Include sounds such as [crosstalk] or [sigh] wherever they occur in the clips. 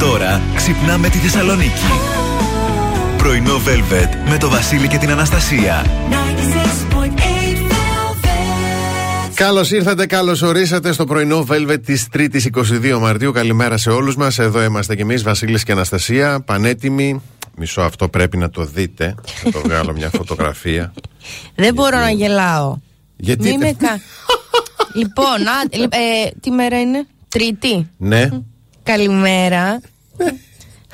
Τώρα ξυπνάμε τη Θεσσαλονίκη. Πρωινό Velvet με το Βασίλη και την Αναστασία. Καλώς ήρθατε, καλώς ορίσατε στο πρωινό Velvet της 3η 22 Μαρτίου. Καλημέρα σε όλους μας. Εδώ είμαστε κι εμείς, Βασίλης και Αναστασία, πανέτοιμοι. Μισό αυτό πρέπει να το δείτε. Θα το βγάλω μια φωτογραφία. [laughs] Δεν μπορώ να γελάω. Γιατί. Μη με κα... λοιπόν, α, ε, τι μέρα είναι, Τρίτη. Ναι. Καλημέρα.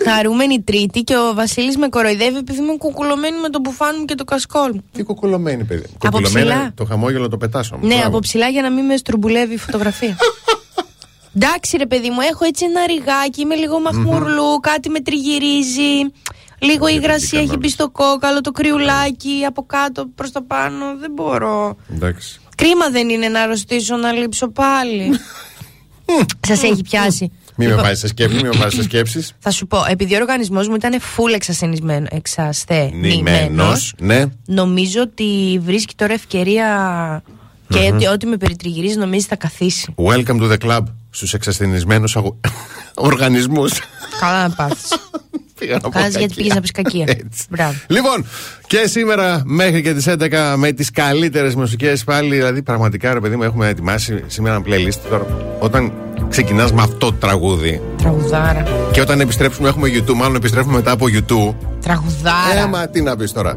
Χαρούμενη Τρίτη και ο Βασίλης με κοροϊδεύει επειδή είμαι κουκουλωμένη με το μπουφάν μου και το κασκόλ μου. Τι κουκουλωμένη, παιδί. Από Κουκουλωμένη, ψηλά. Το χαμόγελο το πετάσω. Ναι, από ψηλά για να μην με στρουμπουλεύει η φωτογραφία. [laughs] Εντάξει, ρε παιδί μου, έχω έτσι ένα ριγάκι, είμαι λίγο μαχμουρλού, κάτι με τριγυρίζει. Λίγο η υγρασία έχει μπει στο κόκαλο, το κρυουλάκι από κάτω προς τα πάνω. Δεν μπορώ. Εντάξει. Κρίμα δεν είναι να αρρωστήσω να λείψω πάλι. [laughs] Σας έχει πιάσει. Μην με Λοιπόν, βάζεις σε σκέψει, μην με βάζεις σε σκέψεις. Θα σου πω, επειδή ο οργανισμός μου ήταν full εξασθενισμένο, εξασθενημένος, Ναι. νομίζω ότι βρίσκει τώρα ευκαιρία και ότι ό,τι με περιτριγυρίζει νομίζει θα καθίσει. Welcome to the club στους εξασθενισμένους αγω... [laughs] οργανισμούς. Καλά να πάθεις. [laughs] Πήγα να πω Κάνεις γιατί κακία. πήγες να πεις κακία. [laughs] Έτσι. Μπράβο. Λοιπόν, και σήμερα μέχρι και τις 11 με τις καλύτερες μουσικές πάλι. Δηλαδή, πραγματικά ρε παιδί μου, έχουμε ετοιμάσει σήμερα ένα playlist. Τώρα, όταν ξεκινάς με αυτό το τραγούδι Τραγουδάρα. και όταν επιστρέψουμε, έχουμε YouTube. Μάλλον επιστρέφουμε μετά από YouTube. Τραγουδάρα. Ε, μα τι να πεις τώρα.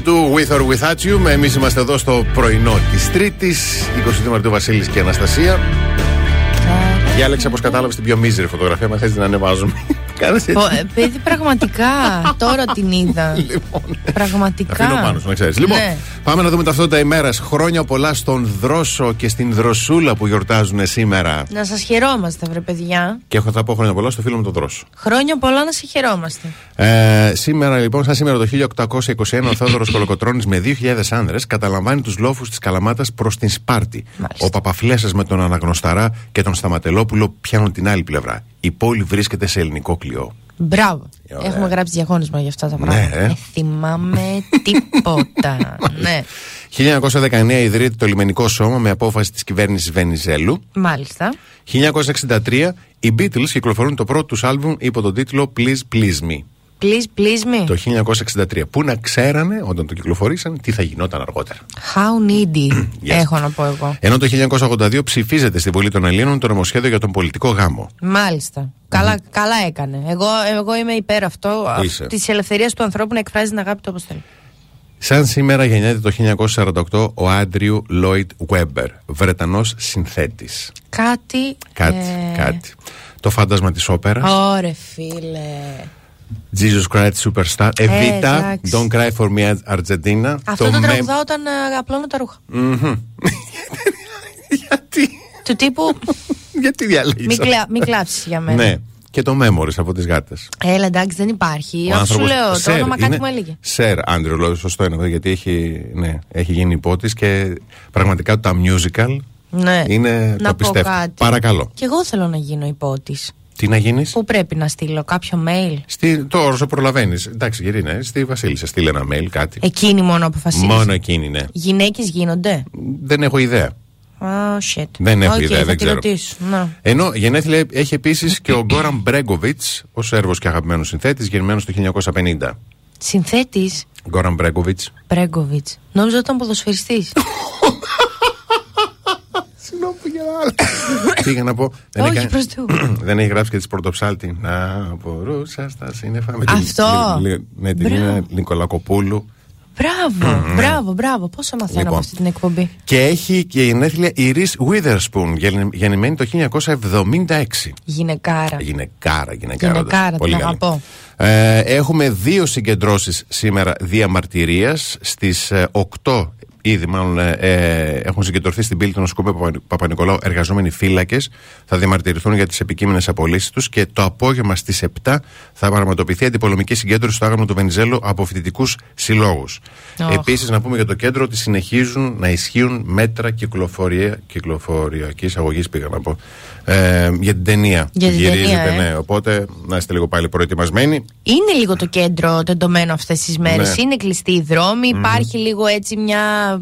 του With or Without You. Εμείς είμαστε εδώ στο πρωινό της Τρίτης, 20 Μαρτίου Βασίλης και Αναστασία. Ε. Για Άλεξα, πώ κατάλαβες την πιο μίζερη φωτογραφία, μας θε την ανεβάζουμε. [laughs] Ε, παιδί, πραγματικά. Τώρα την είδα. [laughs] Λοιπόν. Πραγματικά. Αφήνω πάνω σου, να ξέρεις. Λοιπόν, ναι. πάμε να δούμε ταυτότητα ημέρας. Χρόνια πολλά στον Δρόσο και στην Δροσούλα που γιορτάζουν σήμερα. Να σας χαιρόμαστε, βρε παιδιά. Και έχω θα πω χρόνια πολλά στο φίλο μου τον Δρόσο. Χρόνια πολλά να σε χαιρόμαστε. Ε, σήμερα λοιπόν, σαν σήμερα το 1821, ο Θόδωρο Κολοκοτρόνη με 2.000 άνδρες καταλαμβάνει τους λόφους της Καλαμάτας προς την Σπάρτη. Μάλιστα. Ο Παπαφλέσσα με τον Αναγνωσταρά και τον Σταματελόπουλο πιάνουν την άλλη πλευρά. Η πόλη βρίσκεται σε ελληνικό κλειό. Μπράβο. Ε, ωραία. Έχουμε γράψει διαγώνισμα για αυτά τα Ναι, πράγματα. ε. Δεν θυμάμαι τίποτα. [laughs] ναι. 1919 ιδρύεται το λιμενικό σώμα με απόφαση της κυβέρνησης Βενιζέλου. Μάλιστα. 1963 οι Beatles κυκλοφορούν το πρώτο τους άλμπουμ υπό τον τίτλο Please Please Me. Please, please me. Το 1963. Πού να ξέρανε όταν το κυκλοφορήσαν τι θα γινόταν αργότερα. How needy. [clears throat] Yes. Έχω να πω εγώ. Ενώ το 1982 ψηφίζεται στη Βουλή των Ελλήνων το νομοσχέδιο για τον πολιτικό γάμο. Μάλιστα. Καλά, καλά έκανε. Εγώ, εγώ είμαι υπέρ αυτό Είσαι. της ελευθερίας του ανθρώπου να εκφράζει την αγάπη του όπως θέλει. Σαν σήμερα γεννιέται το 1948 ο Άντριου Λόιτ Βέμπερ, Βρετανός συνθέτης. Κάτι. Κάτι, ε, κάτι. Το φάντασμα της όπερας. Ωρε φίλε. Jesus Christ Superstar. Ε, Εβίτα, εντάξει. Don't Cry for Me Argentina. Αυτό το, μεμ- τραγουδάω όταν ε, απλώνω τα ρούχα. [laughs] Γιατί, του τύπου. [laughs] γιατί διαλέγεις μην, αυτό; κλα... μην κλάψεις για μένα. Ναι. Και το Memories από τις γάτες. Έλα, εντάξει, δεν υπάρχει. Ο Όσο σου άνθρωπος- λέω, το Σερ όνομα κάτι είναι- μου έλεγε. Σερ Άντριου Λόιτ, σωστό είναι αυτό, γιατί έχει, ναι, έχει γίνει υπότης και πραγματικά τα musical Ναι. είναι να το πω πιστεύω. κάτι. Παρακαλώ. Και εγώ θέλω να γίνω ιππότης. Τι να γίνεις; Πού πρέπει να στείλω, κάποιο mail; Στη, τώρα όσο προλαβαίνεις. Εντάξει, Γερίνα, ε, στη Βασίλισσα, στείλε ένα mail, κάτι. Εκείνη μόνο αποφασίζει. Μόνο εκείνη, ναι. Γυναίκες γίνονται; Δεν έχω ιδέα. Oh, shit. Δεν έχω Οκ, ιδέα, θα δεν τη ξέρω. ρωτήσω. Να. Ενώ γενέθλια έχει επίσης και ο Γκόραν Μπρέγκοβιτς, ο Σέρβος και αγαπημένος συνθέτης, γεννημένος το 1950. Συνθέτης; Γκόραν Μπρέγκοβιτς. Μπρέγκοβιτς. Νόμιζα ότι ήταν ποδοσφαιριστής. [laughs] Πήγα να πω; Δεν, Όχι, έχει, προς Θεού. [clears throat] δεν έχει γράψει και τη πρωτοψάλτη. Να μπορούσα στα σύννεφα με την- Αυτό. Λι- λι- Ναι, την Μπράβο. Λίνα Νικολακοπούλου. Μπράβο, μπράβο, μπράβο. Πόσο μαθαίνω Λοιπόν. από αυτή την εκπομπή. Και έχει και γενέθλια η Ρίς Witherspoon, γεννη- γεννημένη το 1976. Γυναικάρα. Γυναικάρα, γυναικάρα. Γυναικάρα, Πολύ την καλή. αγαπώ. Ε, έχουμε δύο συγκεντρώσεις σήμερα διαμαρτυρίας στις ε, 8 Ήδη, μάλλον, ε, ε, έχουν συγκεντρωθεί στην πύλη του νοσοκομείου Παπα- Παπα-Νικολάου εργαζόμενοι φύλακες. Θα διαμαρτυρηθούν για τις επικείμενες απολύσεις τους και το απόγευμα στις 7 θα πραγματοποιηθεί αντιπολεμική συγκέντρωση στο άγαμο του Βενιζέλου από φοιτητικούς συλλόγους. Οχ. Επίσης, να πούμε για το κέντρο ότι συνεχίζουν να ισχύουν μέτρα κυκλοφορία, κυκλοφοριακής αγωγής, πήγα να πω, ε, για την ταινία. Για που την γυρίζεται, ταινία, ε. ναι. Οπότε να είστε λίγο πάλι προετοιμασμένοι. Είναι λίγο το κέντρο τεντωμένο αυτές τις μέρες. Ναι. Είναι κλειστοί οι δρόμοι. Υπάρχει λίγο έτσι μια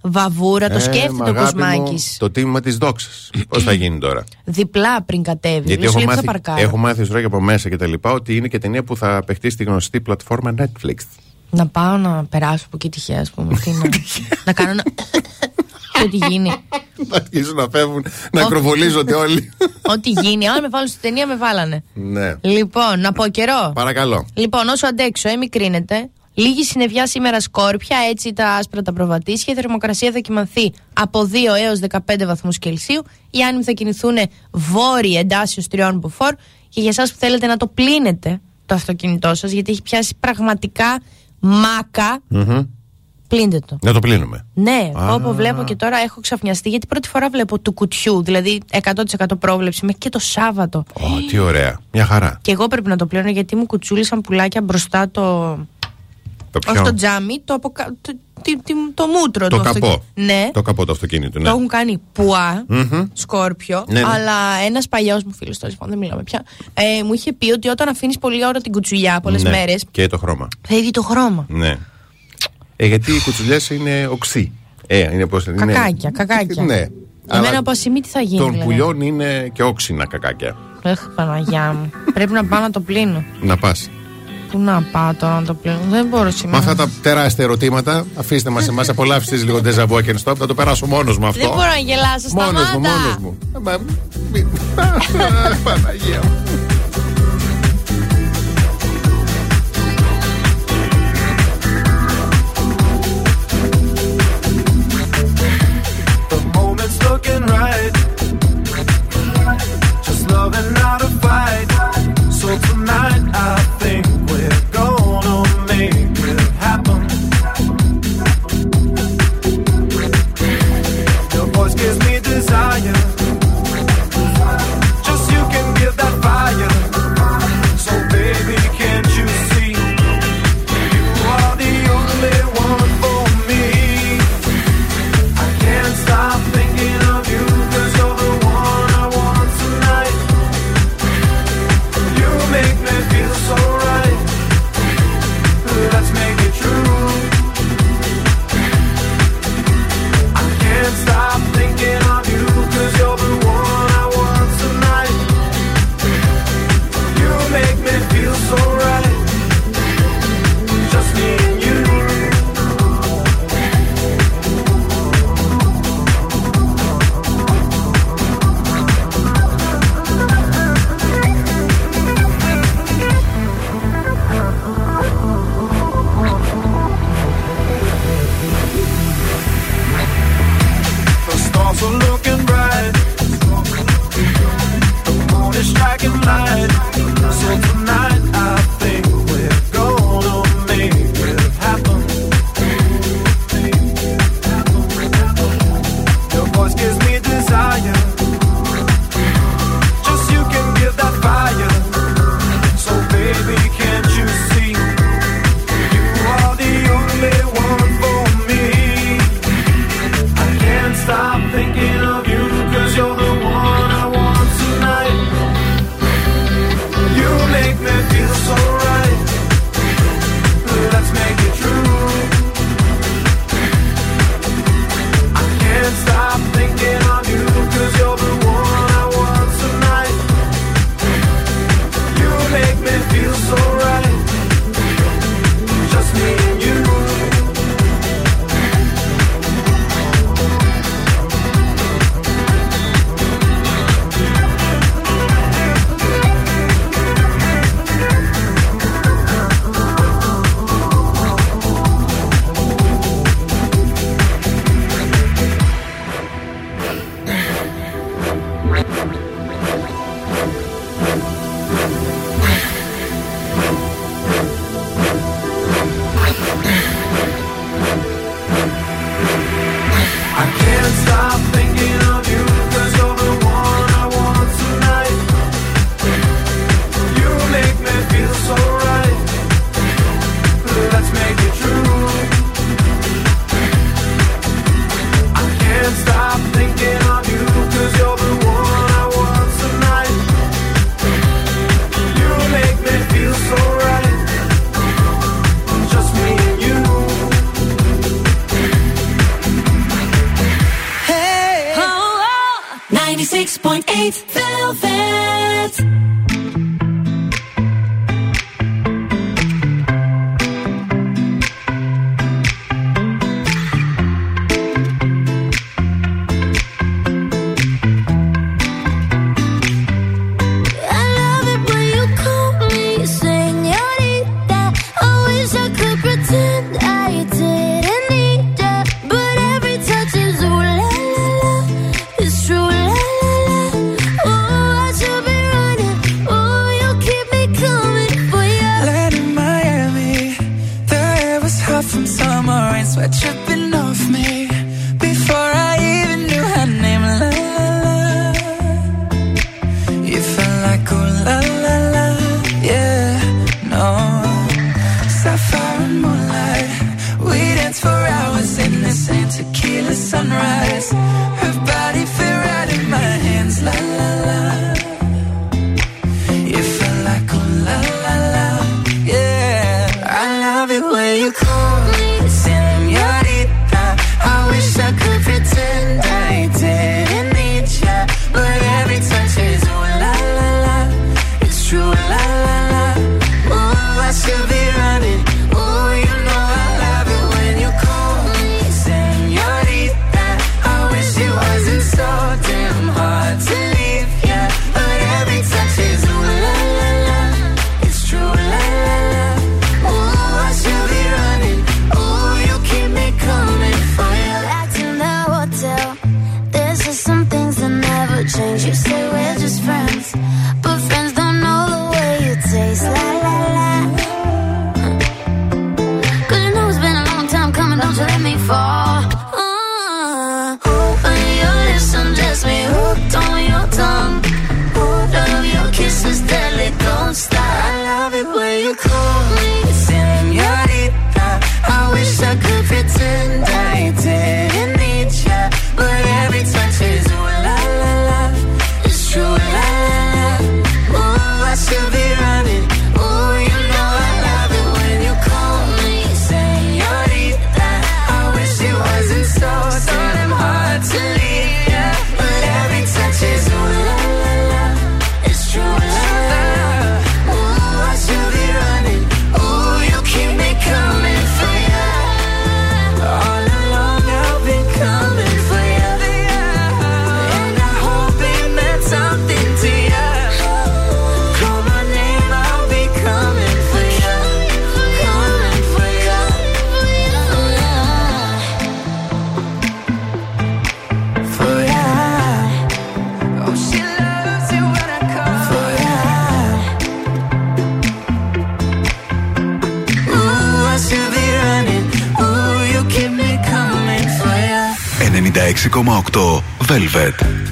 βαβούρα. Το Ε, σκέφτεται μα ο αγάπη μου, Κοσμάκης. Το τίμημα της δόξας. Πώς θα γίνει τώρα; Διπλά πριν κατέβει. Γιατί Λες, έχω λέει, πού θα μάθει, παρκάρω. έχω μάθει ιστορία και από μέσα και τα λοιπά ότι είναι και ταινία που θα παιχτεί στη γνωστή πλατφόρμα Netflix. Να πάω να περάσω από εκεί τυχαία, ας πούμε. Τι να, [laughs] να κάνω ένα. Και [laughs] ό,τι γίνει. Να αρχίσουν να φεύγουν, να ακροβολίζονται όλοι. [laughs] Ό,τι γίνει. Αν με βάλουν στη ταινία, με βάλανε. ναι. Λοιπόν, να πω καιρό. Παρακαλώ. Λοιπόν, όσο αντέξω, ε, μικρύνεται. Λίγη συννεφιά σήμερα σκόρπια, έτσι τα άσπρα τα προβατήσια. Η θερμοκρασία θα κοιμανθεί από 2 έως 15 βαθμούς Κελσίου. Οι άνεμοι θα κινηθούν βόρειοι εντάσσεως τριών μποφόρ. Και για εσάς που θέλετε να το πλύνετε το αυτοκίνητό σας, γιατί έχει πιάσει πραγματικά μάκα, Μμμ. πλύνετε το. Να το πλύνουμε. Ναι, Α. όπου βλέπω και τώρα έχω ξαφνιαστεί γιατί πρώτη φορά βλέπω του κουτιού, δηλαδή 100% πρόβλεψη μέχρι και το Σάββατο. Ω, τι ωραία. Μια χαρά. Και εγώ πρέπει να το πλύνω γιατί μου κουτσούλησαν πουλάκια μπροστά το. Το Όχι το τζάμι, το, αποκα... το, τι- τι- το μούτρο Το του καπό. αυτοκι- Ναι. Το καπό του αυτοκίνητου, ναι. Το έχουν κάνει πουά, Μμμ. σκόρπιο. Ναι, ναι. Αλλά ένας παλιός μου φίλος, τέλο πάντων, δεν μιλάμε πια, ε, μου είχε πει ότι όταν αφήνεις πολλή ώρα την κουτσουλιά, πολλές Ναι. μέρες, Και το χρώμα. φεύγει το χρώμα. Ναι. Ε, γιατί οι κουτσουλιές είναι οξύ. Ε, είναι πώς, είναι- Κακάκια, κακάκια. Ναι. Εμένα Αλλά από ασημή τι θα γίνει. Των δηλαδή. πουλιών είναι και όξινα κακάκια. Εχ, Παναγιά μου. Πρέπει να πάω να το πλύνω. Να πας. Πού να πάω τώρα να το πλύνω. Δεν μπορώ Με σήμερα. αυτά τα τεράστια ερωτήματα, αφήστε μας εμάς, απολαύστε λίγο ντεζαβού και stop. Θα το περάσω μόνος μου αυτό. Δεν μπορώ να γελάσω. Μόνος Σταμάτα. μου, μόνος μου. Ε, μα, μη- [laughs] Παναγία μου. The moment's looking right. Just loving how to fight. So tonight. Velvet.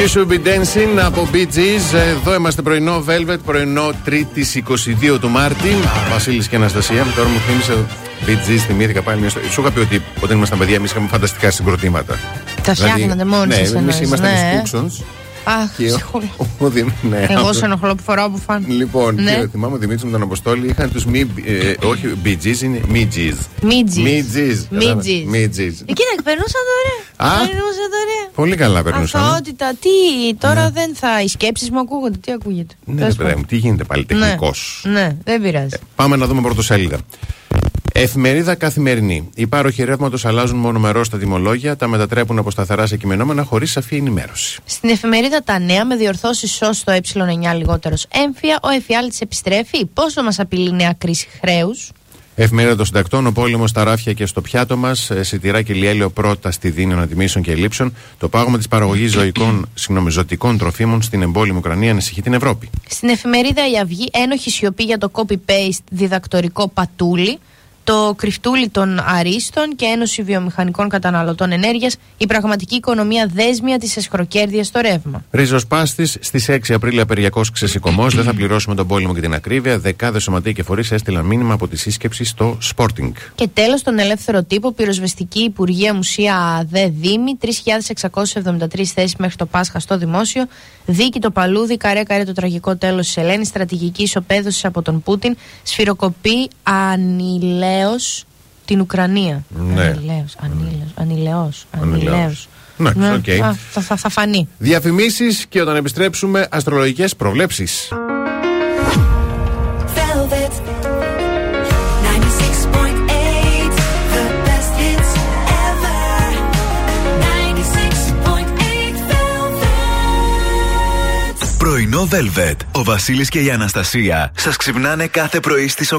You should be dancing από Bee Gees. Εδώ είμαστε πρωινό Velvet, πρωινό 3η 22 του Μάρτη. Βασίλης και Αναστασία. Τώρα μου θύμισε Bee Gees, θυμήθηκα πάλι μια ιστορία. Σου είχα πει ότι όταν ήμασταν παιδιά, εμείς είχαμε φανταστικά συγκροτήματα. Τα φτιάχνατε μόνοι ναι, σας εμείς εννοείς, ήμασταν ναι. οι Spooksons. Αχ, Και ο- ψυχούλα. ο Δη- ναι, Εγώ αυτό. σε ενοχλώ που φοράω από φαν. Λοιπόν, Ναι. και θυμάμαι ο Δημήτρης με τον Αποστόλη είχαν τους μη. ε, όχι, Bee Gees είναι μη Gees. Μίτζι. Μη Gees. Μίτζι. Μη Gees. Εκείνα περνούσαν δωρεάν. Α; Περνούσαν δωρεάν. Πολύ καλά περνούσαν. Αθωότητα. Τι, τώρα δεν θα. Οι σκέψεις μου ακούγονται. Τι ακούγεται. Ναι, Τέλος ρε παιδάκι μου, τι γίνεται πάλι πάντων. τεχνικός. Ναι, ναι, δεν πειράζει. Πάμε να δούμε πρωτοσέλιδα. Εφημερίδα καθημερινή. Οι πάροχοι ρεύματος αλλάζουν μονομερό τα τιμολόγια, τα μετατρέπουν από σταθερά σε κειμενόμενα χωρίς σαφή ενημέρωση. Στην εφημερίδα Τα Νέα, με διορθώσεις ω το ε9 λιγότερος έμφυα, ο εφιάλτης επιστρέφει. Πόσο μας απειλεί νέα κρίση χρέους; Εφημερίδα των συντακτών, ο πόλεμος στα ράφια και στο πιάτο μας, σιτηρά και λιέλαιο πρώτα στη δίνη ανατιμήσεων και λήψεων, το πάγωμα της παραγωγής ζωικών, [clears throat] συγγνώμη, ζωτικών τροφίμων στην εμπόλεμη Ουκρανία ανησυχεί την Ευρώπη. Στην εφημερίδα Η Αυγή, ένοχη σιωπή για το copy-paste διδακτορικό πατούλι. Το κρυφτούλι των αρίστων και Ένωση Βιομηχανικών Καταναλωτών Ενέργειας, η πραγματική οικονομία δέσμια της εσχροκέρδειας στο ρεύμα. Ριζοσπάστη στις 6 Απρίλη απεργιακό ξεσηκωμός. Δεν θα πληρώσουμε τον πόλεμο και την ακρίβεια. Δεκάδες σωματεία και φορείς έστειλαν μήνυμα από τη σύσκεψη στο Sporting. Και τέλος, τον ελεύθερο τύπο, πυροσβεστική Υπουργεία Μουσεία ΔΕΗ Δήμοι, 3.673 θέσεις μέχρι το Πάσχα στο δημόσιο. Δίκη Τοπαλούδη, καρέ καρέ το τραγικό τέλος της Ελένης, στρατηγική ισοπέδωσης από τον Πούτιν, σφυροκοπεί ανηλεώς την Ουκρανία. Ναι. Ανηλεώς, ανηλεώς, ανηλεώς, Ανηλεώς. ανηλεώς. Εντάξει, Ναι, οκ. α, θα, θα, θα φανεί. Διαφημίσεις και όταν επιστρέψουμε, αστρολογικές προβλέψεις. Velvet 96.8 The best hits ever 96.8 Velvet Πρωινό Velvet. Ο Βασίλης και η Αναστασία σας ξυπνάνε κάθε πρωί στις 8.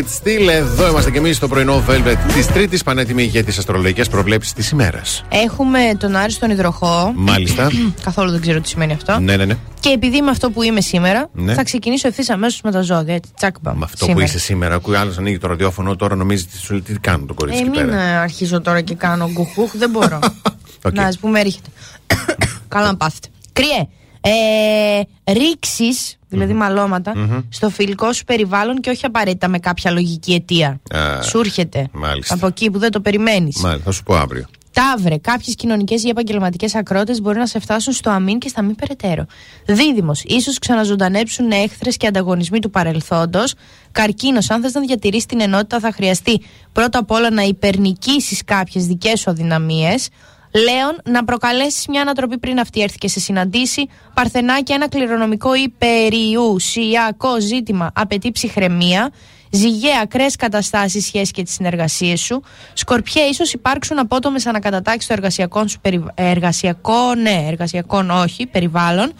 The Man, Feel It Still. Εδώ είμαστε και εμείς στο πρωινό Velvet της Τρίτης, πανέτοιμοι για τις αστρολογικές προβλέψεις της ημέρας. Έχουμε τον Άρη στον Υδροχόο. Μάλιστα. [clears throat] Καθόλου δεν ξέρω τι σημαίνει αυτό. ναι, ναι, ναι. Και επειδή είμαι αυτό που είμαι σήμερα, Ναι. θα ξεκινήσω ευθύς αμέσως με τα ζώδια. Έτσι, τσακ μπαμ. Με αυτό σήμερα. που είσαι σήμερα, ακούει άλλος ανοίγει το ραδιόφωνο, τώρα νομίζει τι σου λέει τι κάνουν το κορίτσι Ε, εκεί μην πέρα; ε, αρχίζω τώρα και κάνω γκουχούχ, δεν μπορώ. [laughs] Οκ. Να, ας πούμε, έρχεται. [coughs] Καλά να πάθετε. Κριέ. Ε, ρήξη, δηλαδή μαλώματα, στο φιλικό σου περιβάλλον και όχι απαραίτητα με κάποια λογική αιτία. Α, σου έρχεται. μάλιστα. Από εκεί που δεν το περιμένεις. Μάλιστα, θα σου πω αύριο. Ταύρε, κάποιες κοινωνικές ή επαγγελματικές ακρότητε μπορεί να σε φτάσουν στο αμήν και στα μη περαιτέρω. Δίδυμος, ίσως ξαναζωντανέψουν έχθρες και ανταγωνισμοί του παρελθόντος. Καρκίνος, αν θες να διατηρήσεις την ενότητα, θα χρειαστεί πρώτα απ' όλα να υπερνικήσεις κάποιες δικές σου αδυναμίες. Λέων, να προκαλέσεις μια ανατροπή πριν αυτή έρθει και σε συναντήσει. Παρθενάκι, ένα κληρονομικό ή περιουσιακό ζήτημα απαιτεί ψυχραιμία. Ζυγέ, ακραίες καταστάσεις, σχέση και τις συνεργασίες σου. Σκορπιέ, ίσως υπάρξουν απότομες ανακατατάξεις στο εργασιακό σου περι... εργασιακό, ναι, εργασιακό όχι, περιβάλλον.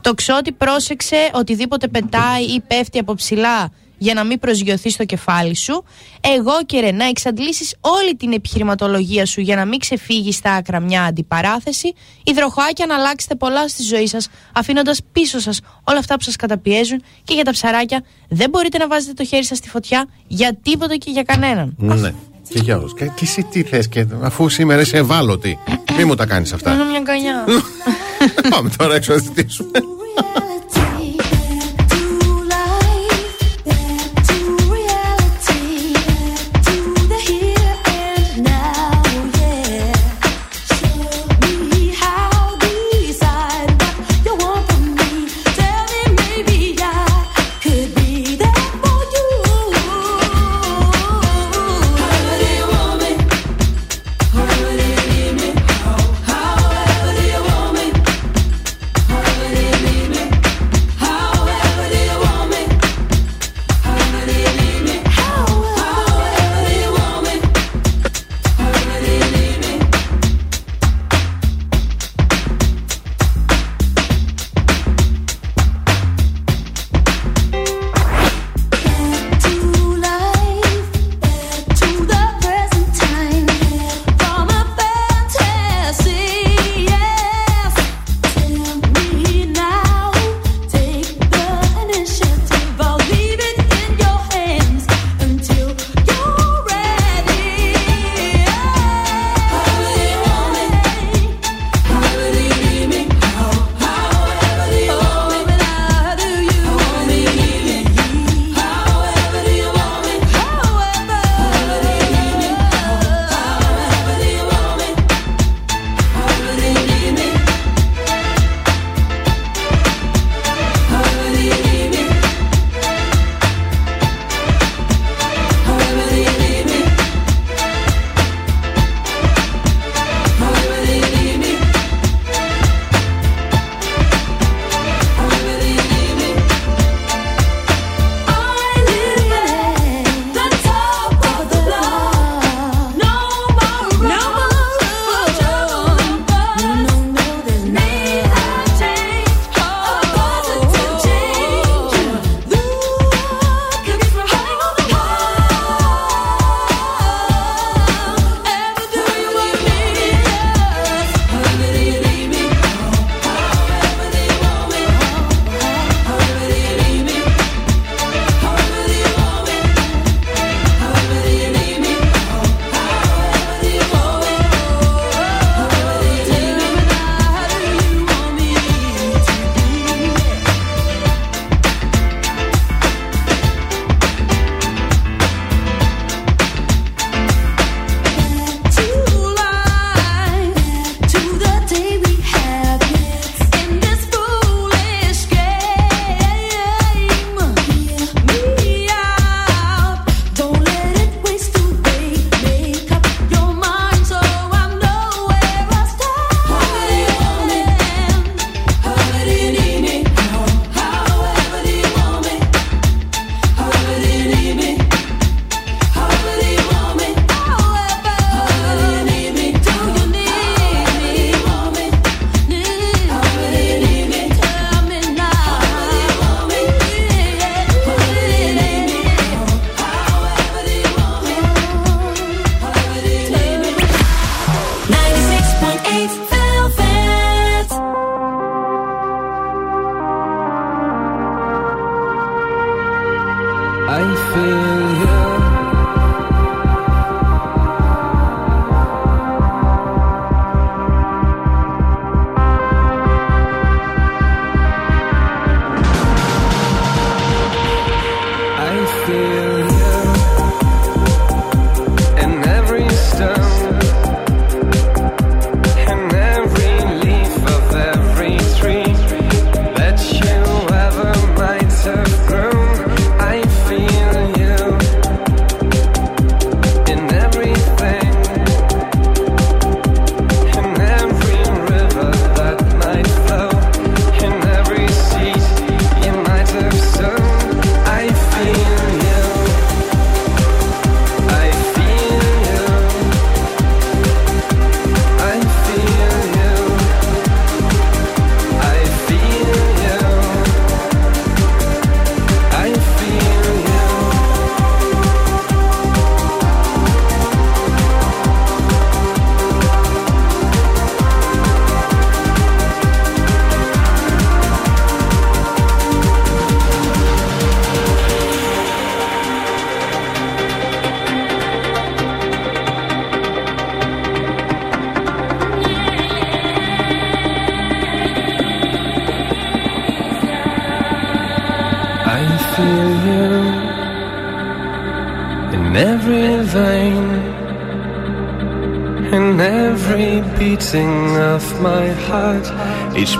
Το ξότι πρόσεξε οτιδήποτε πετάει ή πέφτει από ψηλά για να μην προσγειωθεί στο κεφάλι σου. Εγώ και ρε, να εξαντλήσεις όλη την επιχειρηματολογία σου για να μην ξεφύγει στα άκρα μια αντιπαράθεση. Υδροχοάκια να αλλάξετε πολλά στη ζωή σας, αφήνοντας πίσω σας όλα αυτά που σας καταπιέζουν. Και για τα ψαράκια, δεν μπορείτε να βάζετε το χέρι σας στη φωτιά για τίποτα και για κανέναν. Ναι. Και για όλους. Και, και εσύ τι θες, και αφού σήμερα είσαι ευάλωτη. Μη μου τα κάνεις αυτά. Κάνω μια γκανιά. [laughs] Πάμε τώρα έξω να ζητήσουμε. [laughs]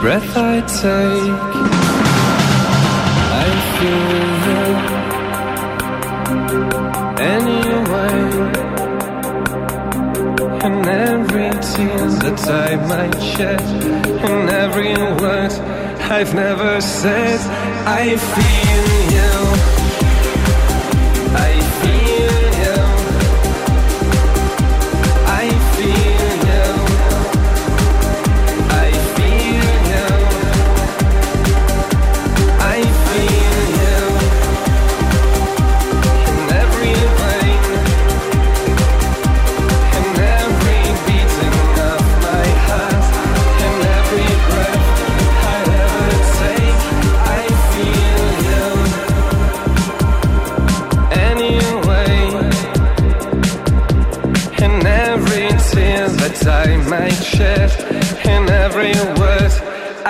breath I take, I feel them anyway. And every tear that I might shed, and every word I've never said, I feel.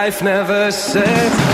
life never said.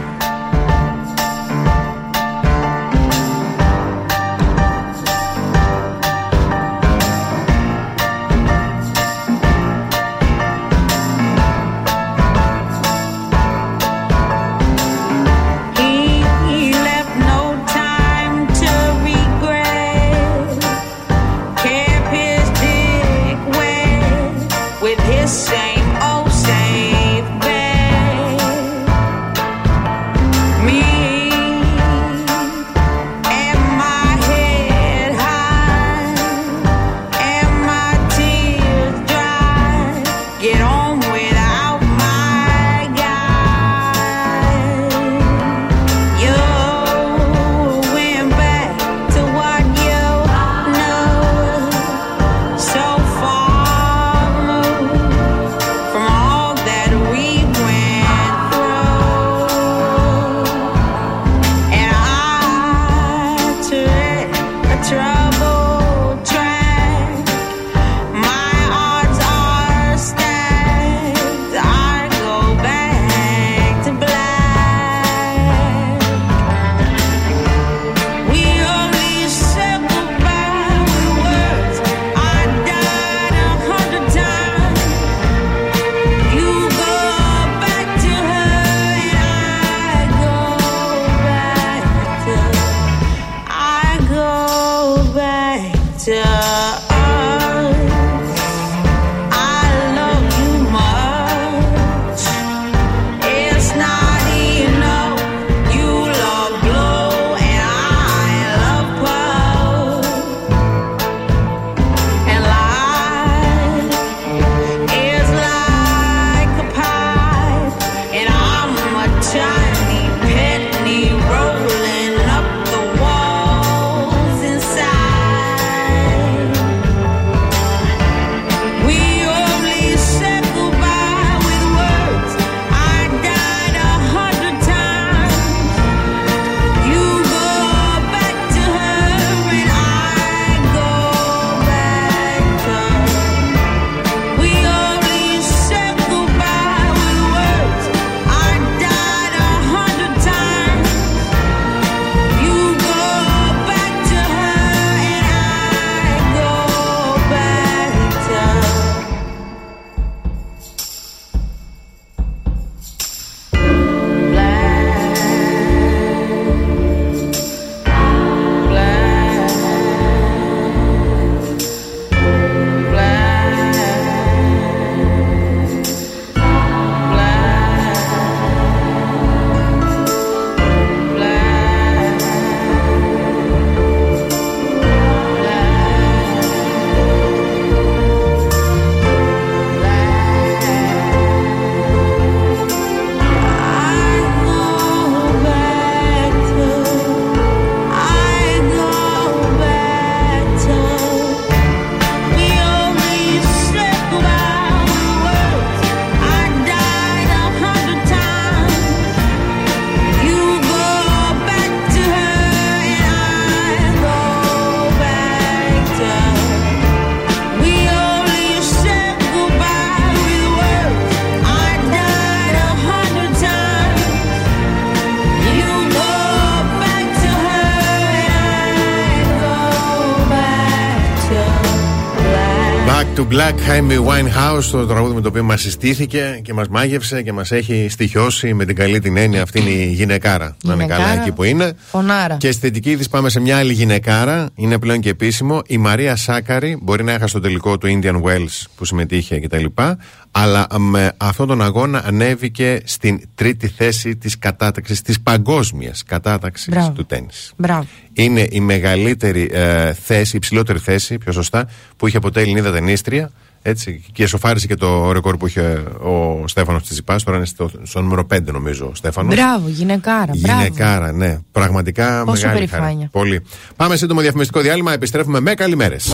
Black Amy Winehouse, το τραγούδι με το οποίο μας συστήθηκε και μας μάγευσε και μας έχει στοιχειώσει με την καλή την έννοια. Αυτή είναι η γυναικάρα. Να είναι Γυναικάρα. καλά εκεί που είναι. Φωνάρα. Και στη θετική είδηση πάμε σε μια άλλη γυναικάρα. Είναι πλέον και επίσημο. Η Μαρία Σάκαρη μπορεί να έχασε το τελικό του Indian Wells που συμμετείχε κτλ. Αλλά με αυτόν τον αγώνα ανέβηκε στην τρίτη θέση της κατάταξης, της παγκόσμιας κατάταξης Μπράβο. του τέννη. Μπράβο. Είναι η μεγαλύτερη ε, θέση, η υψηλότερη θέση, πιο σωστά, που είχε ποτέ Ελληνίδα ταινίστρια. Έτσι, και εσωφάρισε και το ρεκόρ που είχε ο Στέφανος Τσιτσιπάς. Τώρα είναι στο, στο νούμερο 5, νομίζω, ο Στέφανος. Μπράβο, γυναικάρα. Μπράβο. Γυναικάρα, ναι. Πραγματικά Πόσο μεγάλη περηφάνεια. χαρά. Πολύ. Πάμε σύντομο διαφημιστικό διάλειμμα. Επιστρέφουμε με καλημέρες.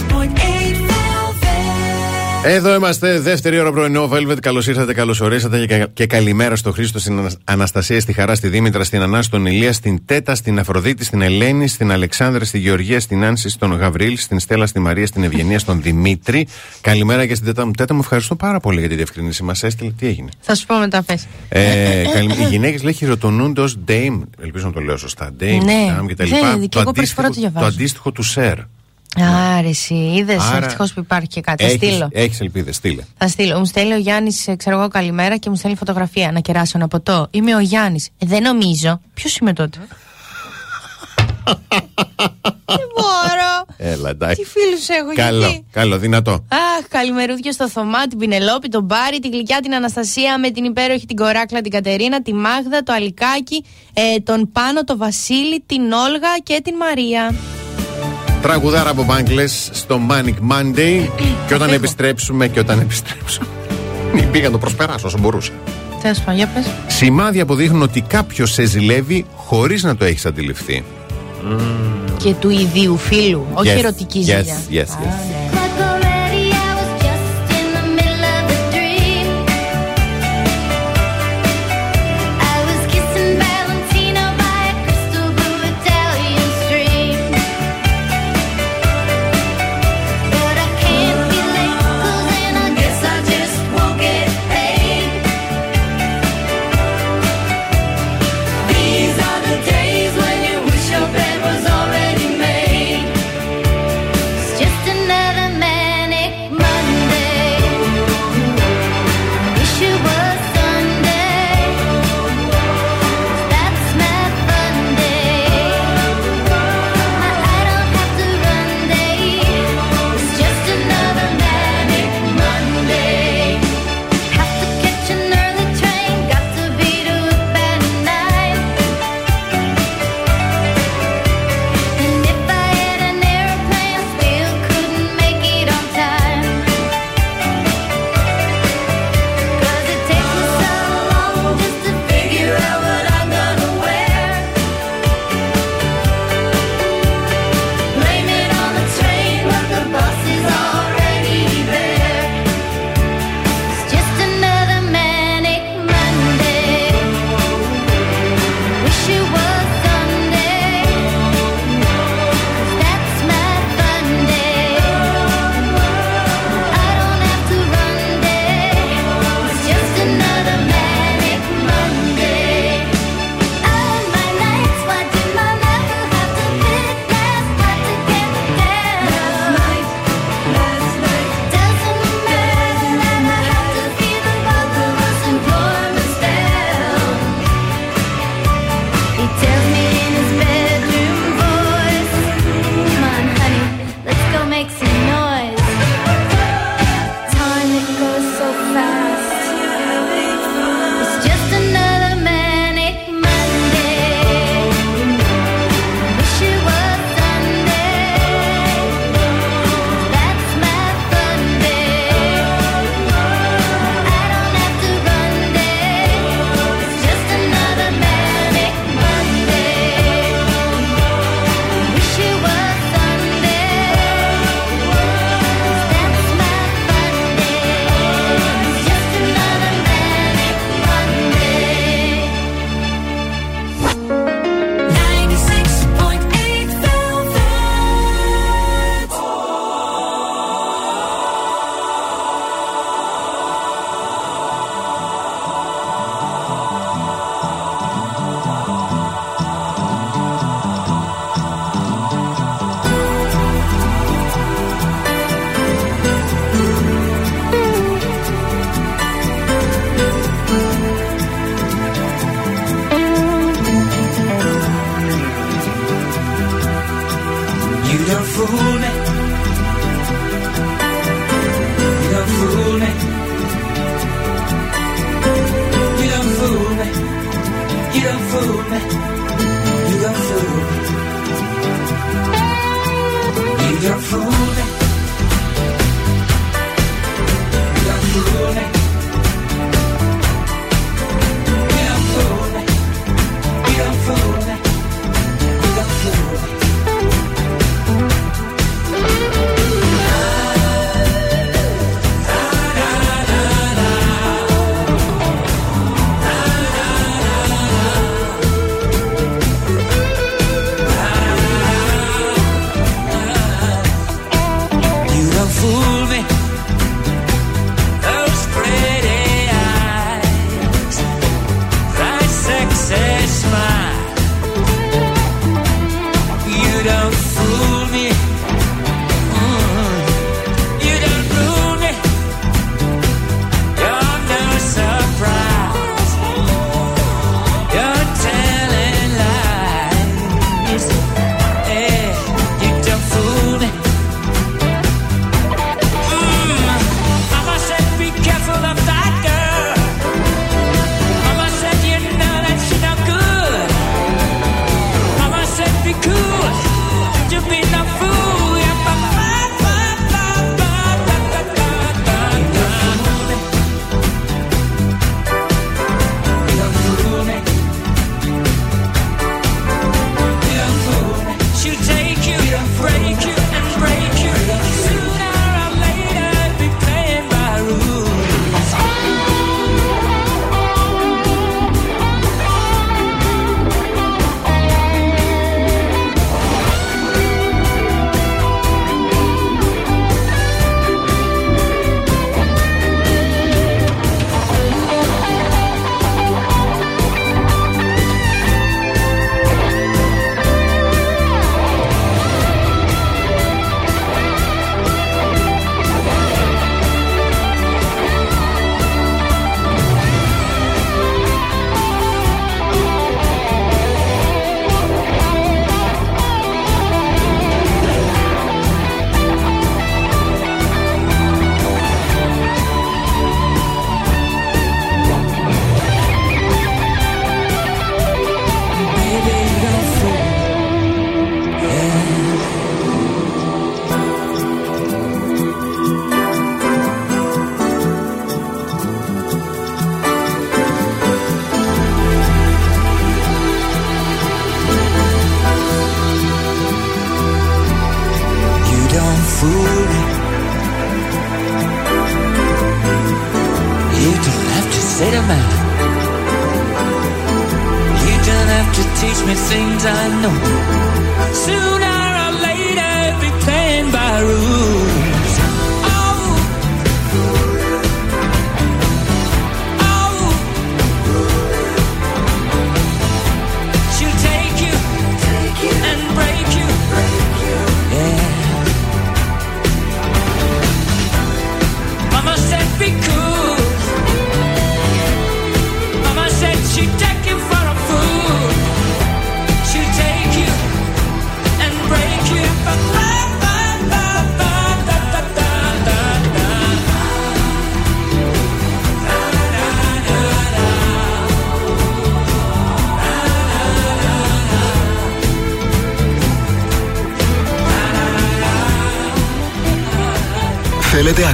Εδώ είμαστε, δεύτερη ώρα πρωινό Velvet. Καλώς ήρθατε, καλώς ορίσατε και, και καλημέρα στο Χρήστο, στην Ανα- Αναστασία, στη Χαρά, στη Δήμητρα, στην Ανά, στον Ηλία, στην Τέτα, στην Αφροδίτη, στην Ελένη, στην Αλεξάνδρα, στη Γεωργία, στην Άνση, στον Γαβρίλ, στην Στέλλα, στη Μαρία, στην Ευγενία, στον Δημήτρη. Καλημέρα και στην Τέτα μου. Τέτα μου, ευχαριστώ πάρα πολύ για τη διευκρίνηση. Μας έστειλε, τι έγινε; Θα σου πω μετά, πες. Ε, καλη- οι γυναίκες λέει χειροτονούνται ως Dame. Ελπίζω να το λέω σωστά. Dame, Ναι. Dame και τα Δεν, λοιπά. και Το εγώ πρώτη φορά το αντίστοιχο- διαβάζω. Το αντίστοιχο του Σερ. Άρεση, είδες Άρα- ευτυχώς που υπάρχει και κάτι. Θα στείλω. Έχεις ελπίδες, στείλε. Θα στείλω. Μου στέλνει ο Γιάννης, ξέρω εγώ, καλημέρα και μου στέλνει φωτογραφία να κεράσω ένα ποτό. Είμαι ο Γιάννης. Ε, δεν νομίζω. Ποιος είμαι τότε; [laughs] Δεν μπορώ. Έλα, εντάξει. Τι φίλους έχω Καλό, γιατί; καλό, δυνατό. Αχ, καλημερούδια στο Θωμά, την Πινελόπη, τον Μπάρι, την Γλυκιά, την Αναστασία, με την υπέροχη την Κοράκλα, την Κατερίνα, τη Μάγδα, το Αλικάκι, ε, τον Πάνο, τον Βασίλη, την Όλγα και την Μαρία. Τραγουδάρα από μπάγκλε στο Manic Monday. και όταν φύγω. επιστρέψουμε, και όταν επιστρέψουμε. [laughs] Μην πήγα να το προσπεράσω όσο μπορούσα. Τέλος πάντων, για πες. Σημάδια που δείχνουν ότι κάποιος σε ζηλεύει χωρίς να το έχεις αντιληφθεί. Και του ιδίου φίλου, όχι Yes, ερωτική yes, ζήλια. yes, yes. Α, ναι.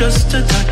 Just a touch,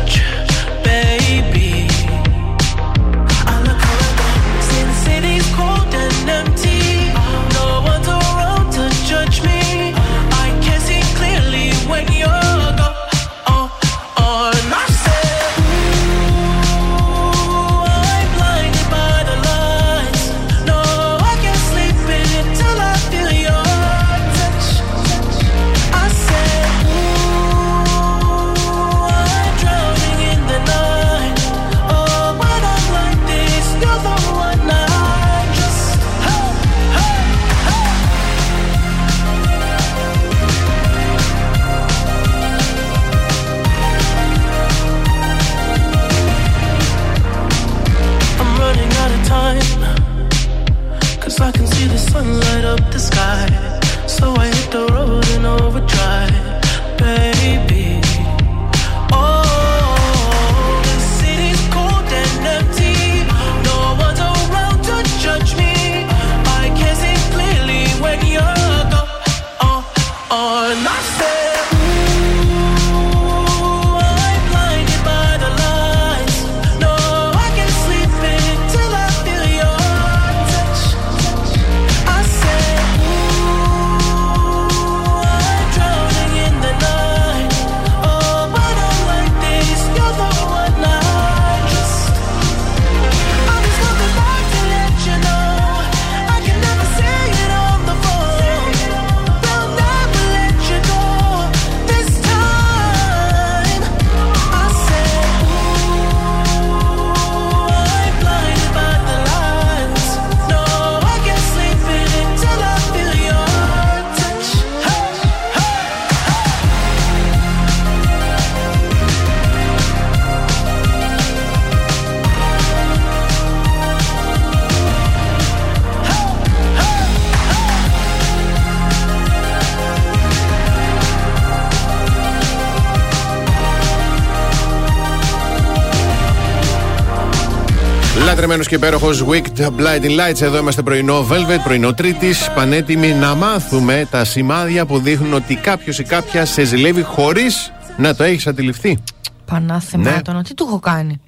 Λατρεμένο και υπέροχος Wicked Blinding Lights. Εδώ είμαστε πρωινό Velvet, πρωινό Τρίτης. Πανέτοιμοι να μάθουμε τα σημάδια που δείχνουν ότι κάποιος ή κάποια σε ζηλεύει χωρίς να το έχεις αντιληφθεί. Πανάθεμάτων, τι του έχω κάνει;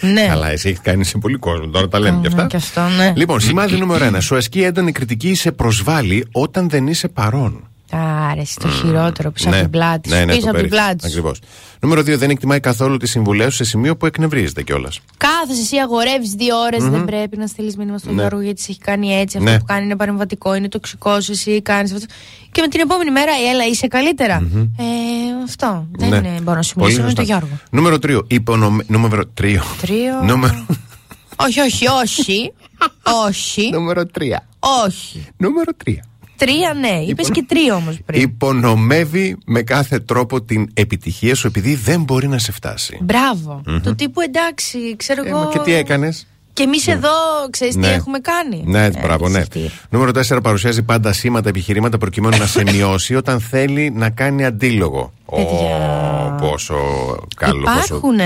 Ναι. Καλά, εσύ έχεις κάνει σε πολύ κόσμο. Τώρα τα λέμε κι αυτά. Και αυτό, ναι. Λοιπόν, σημάδι νούμερο 1. Σου ασκεί έντονη κριτική ή σε προσβάλλει όταν δεν είσαι παρόν. Άρε, το χειρότερο πίσω Ναι. από την πλάτη. Ναι, σου. ναι, πίσω το από την πέριξε. πλάτη. σου. Ακριβώς. Νούμερο 2. Δεν εκτιμάει καθόλου τις συμβουλές σου σε σημείο που εκνευρίζεται κιόλας. Κάθεσαι εσύ, αγορεύεις δύο ώρες, Δεν πρέπει να στείλεις μήνυμα στον Ναι. Γιώργο γιατί σε έχει κάνει έτσι. Αυτό Ναι. που κάνει είναι παρεμβατικό, είναι τοξικό. Εσύ κάνεις αυτό. Και με την επόμενη μέρα, «Ε, έλα, είσαι καλύτερα. Ε, αυτό. Δεν είναι, μπορώ να σου Ναι. Πολύ μιλήσω με τον σωστά. Γιώργο. Νούμερο 3. Υπονομε... Νούμερο 3. Τρίο. Νούμερο... Όχι, όχι, όχι. [laughs] όχι. Νούμερο 3. Όχι. Νούμερο 3. Τρία, ναι. Είπες και τρία όμως πριν. Υπονομεύει με κάθε τρόπο την επιτυχία σου επειδή δεν μπορεί να σε φτάσει. Μπράβο. Μμμ. Το τύπου εντάξει, ξέρω Ε, εγώ. μα και τι έκανες; Και εμείς εδώ, ξέρεις τι Ναι. έχουμε κάνει. Ναι, Ε, μπράβο, ναι. σωστή. Νούμερο 4 παρουσιάζει πάντα σήματα επιχειρήματα προκειμένου να σε [laughs] μειώσει όταν θέλει να κάνει αντίλογο. Παιδιά. Ω, πόσο καλό, πόσο. Υπάρχουν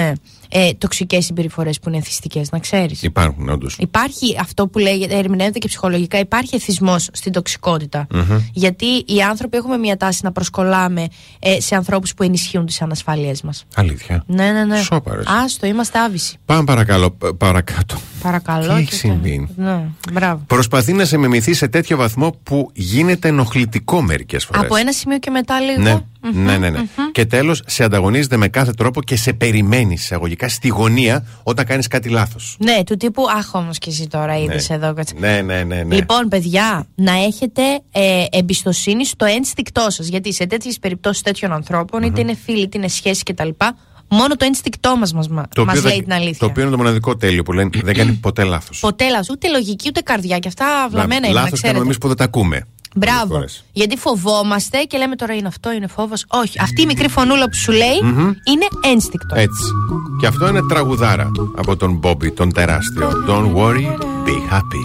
ε, τοξικές συμπεριφορές που είναι εθιστικές, να ξέρεις. Υπάρχουν, όντως. Υπάρχει αυτό που λέγεται, ερμηνεύεται και ψυχολογικά, υπάρχει εθισμός στην τοξικότητα. Γιατί οι άνθρωποι έχουμε μια τάση να προσκολάμε ε, σε ανθρώπους που ενισχύουν τις ανασφάλειές μας. Αλήθεια. Ναι, ναι, ναι. Σόπαρες. Άστο, είμαστε άβυσοι. Πάμε παρακαλώ, π- παρακάτω. Παρακαλώ. Τι έχει και- συμβεί; Ναι, μπράβο. Προσπαθεί να σε μιμηθεί σε τέτοιο βαθμό που γίνεται ενοχλητικό μερικές φορές. Από ένα σημείο και μετά λίγο. Ναι, Μμμ, ναι, ναι. ναι. Και τέλος, σε ανταγωνίζεται με κάθε τρόπο και σε περιμένει εισαγωγικά στη γωνία όταν κάνεις κάτι λάθος. Ναι, του τύπου Αχ, όμως και εσύ τώρα είδες εδώ. κάτσε». Ναι, ναι, ναι. ναι. Λοιπόν, παιδιά, να έχετε ε, εμπιστοσύνη στο ένστικτό σας. Γιατί σε τέτοιες περιπτώσεις τέτοιων ανθρώπων, είτε είναι φίλοι, είτε είναι σχέσει κτλ., μόνο το ένστικτό μας μας, μας οποίο δεν- λέει την αλήθεια. Το οποίο είναι το μοναδικό τέλειο που λένε δεν κάνει [clears throat] ποτέ λάθος. Ποτέ λάθος, ούτε λογική ούτε καρδιά. Και αυτά βλαμμένα είναι, να Λάθος ξέρετε. κάνουμε εμείς που δεν τα ακούμε. Μπράβο. φορές. Γιατί φοβόμαστε και λέμε τώρα είναι αυτό, είναι φόβος. Όχι. Αυτή η μικρή φωνούλα που σου λέει είναι ένστικτο. Έτσι. Και αυτό είναι τραγουδάρα από τον Μπόμπι, τον τεράστιο. Don't worry, be happy.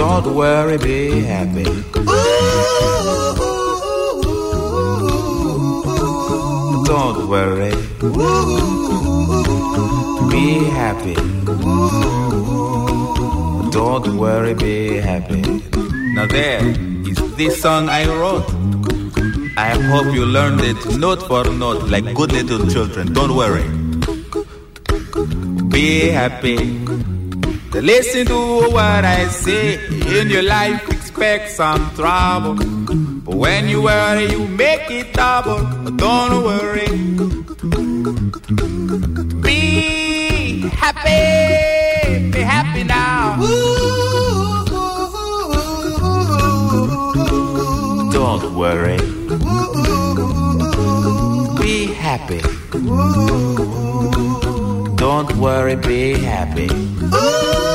Don't worry, be happy. Don't worry. Be happy. Don't worry, be happy. Now there is this song I wrote. I hope you learned it note for note like good little children. Don't worry. Be happy. To listen to what I say in your life, expect some trouble. But when you worry, you make it double. Don't worry. Be happy. Be happy now. Don't worry. Be happy. Don't worry, be happy. Ooh.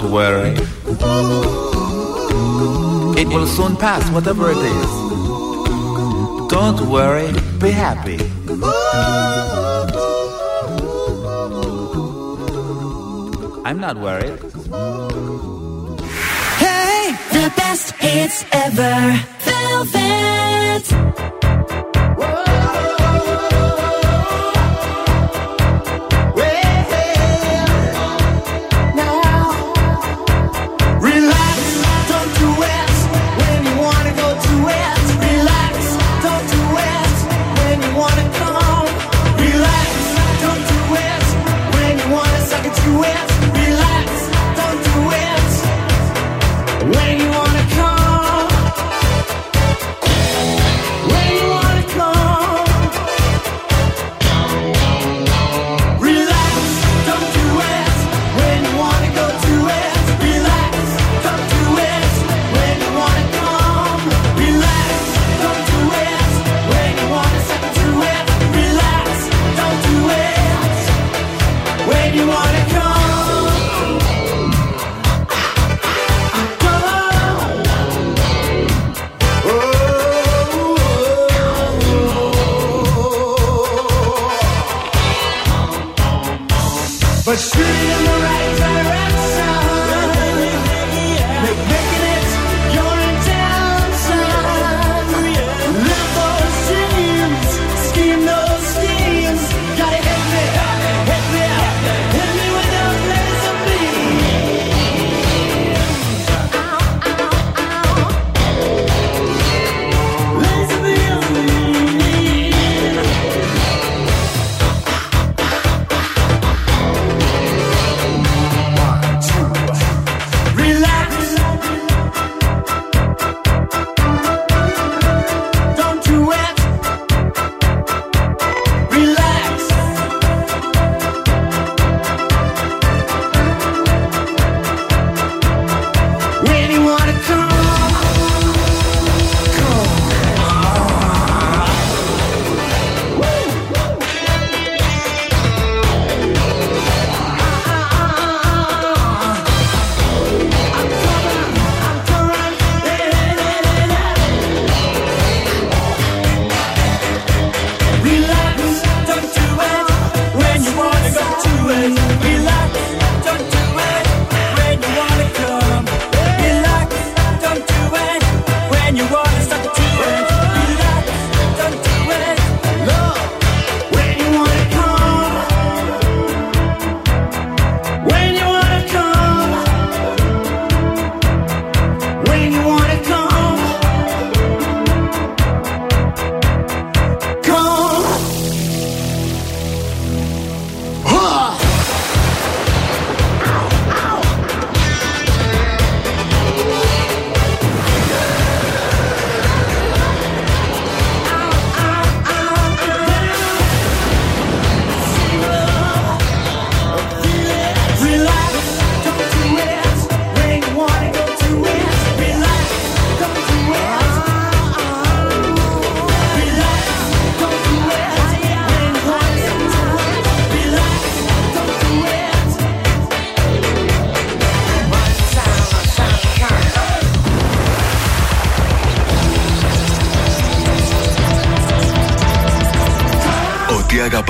Don't worry. It will soon pass, whatever it is. Don't worry, be happy. I'm not worried. Hey, the best hits ever. Velvet.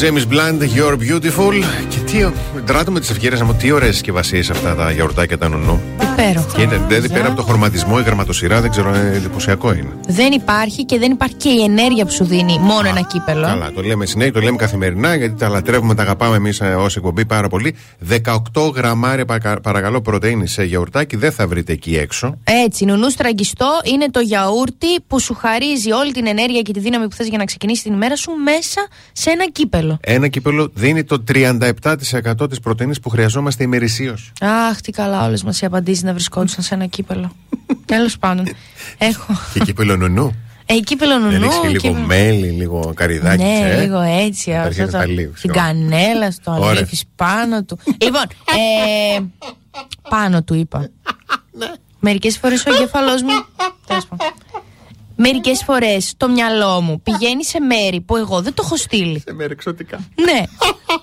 James Blunt, You're Beautiful. Και τι. Δράτω με τις ευκαιρίες να μου τι ωραίες συσκευασίες αυτά τα γιαουρτάκια τα νονό. Υπέροχο. Και είναι, δηλαδή πέρα από το χρωματισμό, η γραμματοσυρά, δεν ξέρω, ε, εντυπωσιακό είναι. Δεν υπάρχει και δεν υπάρχει και η ενέργεια που σου δίνει μόνο ένα κύπελο. Καλά, το λέμε συνέχεια, το λέμε καθημερινά, γιατί τα λατρεύουμε, τα αγαπάμε εμείς ως εκπομπή πάρα πολύ. 18 γραμμάρια παρακα- παρακαλώ πρωτενη σε γιαουρτάκι δεν θα βρείτε εκεί έξω. Έτσι, νουνού στραγγιστό είναι το γιαούρτι που σου χαρίζει όλη την ενέργεια και τη δύναμη που θες για να ξεκινήσεις την ημέρα σου μέσα σε ένα κύπελο. Ένα κύπελο δίνει το 37% της πρωτενη που χρειαζόμαστε ημερησίως. Αχ, τι καλά όλες μας οι απαντήσεις να βρισκόντουσαν σε ένα κύπελο. [laughs] Τέλος πάντων. Έχω. και κύπελο νουνού. Ε, κύπελο νουνού. Ρίξει και λίγο κύπελο- μέλι, λίγο καριδάκι. Ναι, ε. λίγο έτσι. Τα Αυτό αρχαία το, τα λίγο, την ξέρω. κανέλα στο Ωραία. αλήφεις πάνω του. λοιπόν, ε, πάνω του είπα. [laughs] Μερικές φορές ο εγκέφαλός μου. τέλος πάντων. Μερικές φορές το μυαλό μου πηγαίνει σε μέρη που εγώ δεν το έχω στείλει. Σε μέρη εξωτικά. Ναι,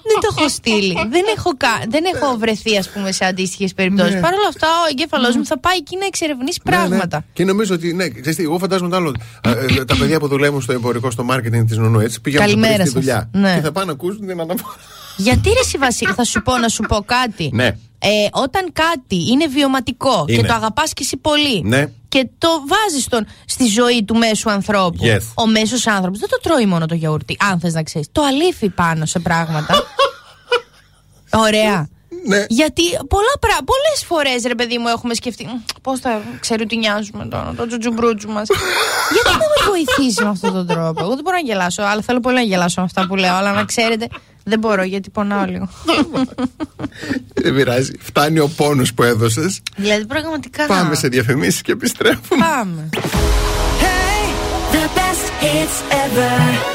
δεν το έχω στείλει. δεν, έχω κα... δεν έχω βρεθεί, ας πούμε, σε αντίστοιχες περιπτώσεις. Ναι. Παρ' όλα αυτά, ο εγκέφαλός μου θα πάει εκεί να εξερευνήσει Ναι, ναι. πράγματα. Και νομίζω ότι, ναι, ξέρεις τι, εγώ φαντάζομαι το άλλο. ε, ε, τα παιδιά που δουλεύουν στο εμπορικό, στο marketing της Νονού, έτσι πηγαίνουν στο Καλημέρα πρωί στη σας. δουλειά. Ναι. Και θα πάνε να ακούσουν την αναφορά. Γιατί ρε εσύ Βασίλη, θα σου πω να σου πω κάτι. Ναι. Ε, όταν κάτι είναι βιωματικό Είναι. και το αγαπάς και εσύ πολύ Ναι. και το βάζεις τον, στη ζωή του μέσου ανθρώπου. Yes. Ο μέσος άνθρωπος δεν το τρώει μόνο το γιαούρτι, αν θες να ξέρεις. Το αλήφει πάνω σε πράγματα. [laughs] Ωραία. Ναι. Γιατί πολλά πρα... πολλές φορές ρε παιδί μου έχουμε σκεφτεί «Μ, πώς θα ξέρει ότι νοιάζουμε τώρα το τζουτζουμπρούτζου μας [laughs] Γιατί δεν με βοηθήσει με αυτόν τον τρόπο; Εγώ δεν μπορώ να γελάσω αλλά θέλω πολύ να γελάσω με αυτά που λέω Αλλά να ξέρετε δεν μπορώ γιατί πονάω [laughs] λίγο Δεν πειράζει. Φτάνει ο πόνος που έδωσες. Δηλαδή πραγματικά Πάμε σε διαφημίσεις και επιστρέφουμε. Πάμε The best hits ever.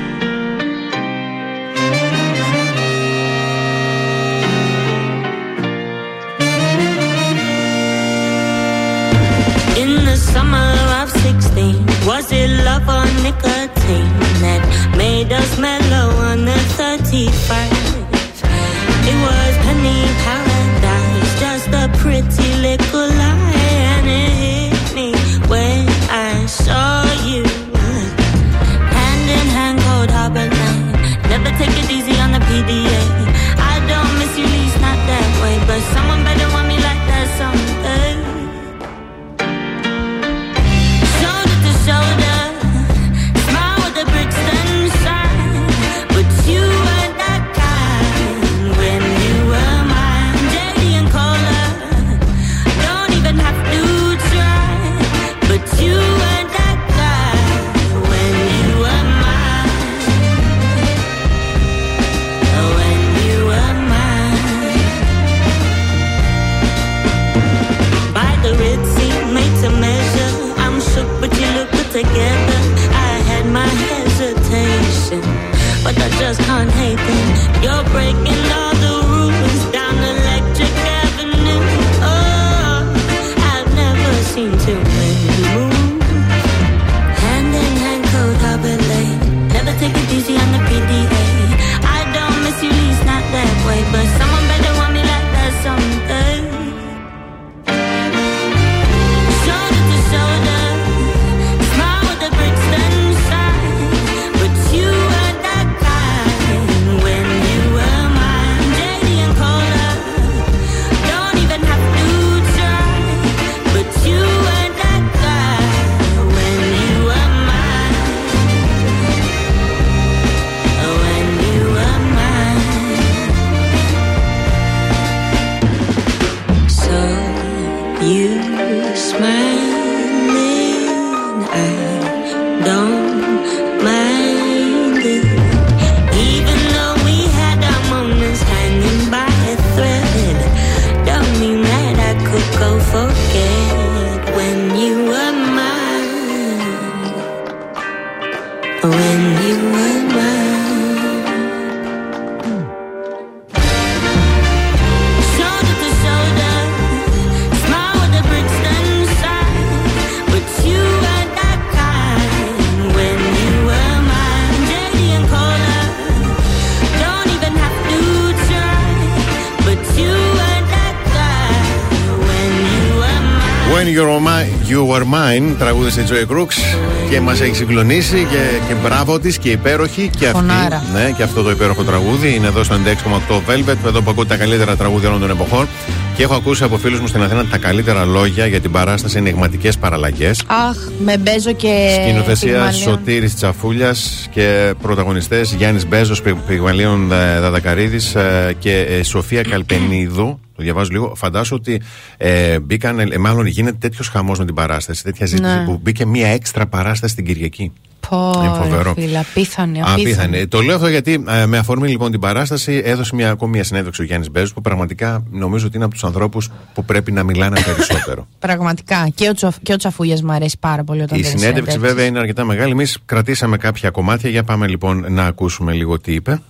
did love on nicotine that made us mellow on the 31st. It was penny paradise, just a pretty You Are Mine, τραγούδισε η Joy Crooks και μας έχει συγκλονίσει και, και μπράβο της και υπέροχη και αυτή. Φωνάρα. Ναι, και αυτό το υπέροχο τραγούδι είναι εδώ στο 96,8 Velvet, εδώ που ακούτε τα καλύτερα τραγούδια όλων των εποχών. Και έχω ακούσει από φίλους μου στην Αθήνα τα καλύτερα λόγια για την παράσταση Ενηγματικές Παραλλαγές. Αχ, με μπέζο και. Σκηνοθεσία Πυγμαλίων. Σωτήρης Τσαφούλιας και πρωταγωνιστές Γιάννης Μπέζος, Πυγμαλίων ε, Δαδακαρίδης και ε, Σοφία Καλπενίδου. Το διαβάζω λίγο. Φαντάσου ότι ε, μπήκαν, ε, μάλλον γίνεται τέτοιος χαμός με την παράσταση, τέτοια ζήτηση Ναι. που μπήκε μία έξτρα παράσταση την Κυριακή. Πω, Είναι φοβερό. ρε φίλε, απίθανη, Απίθανη. απίθανη. Το λέω αυτό γιατί ε, με αφορμή λοιπόν την παράσταση έδωσε μια, ακόμη μια συνέντευξη ο Γιάννης Μπέζο που πραγματικά νομίζω ότι είναι από τους ανθρώπους που πρέπει να μιλάνε περισσότερο. [laughs] Πραγματικά. Και ο, Τσοφ, και ο Τσαφούλια μου αρέσει πάρα πολύ όταν Η δίνει συνέντευξη συνέντευξη. βέβαια είναι αρκετά μεγάλη. Εμείς κρατήσαμε κάποια κομμάτια. Για πάμε λοιπόν να ακούσουμε λίγο τι είπε.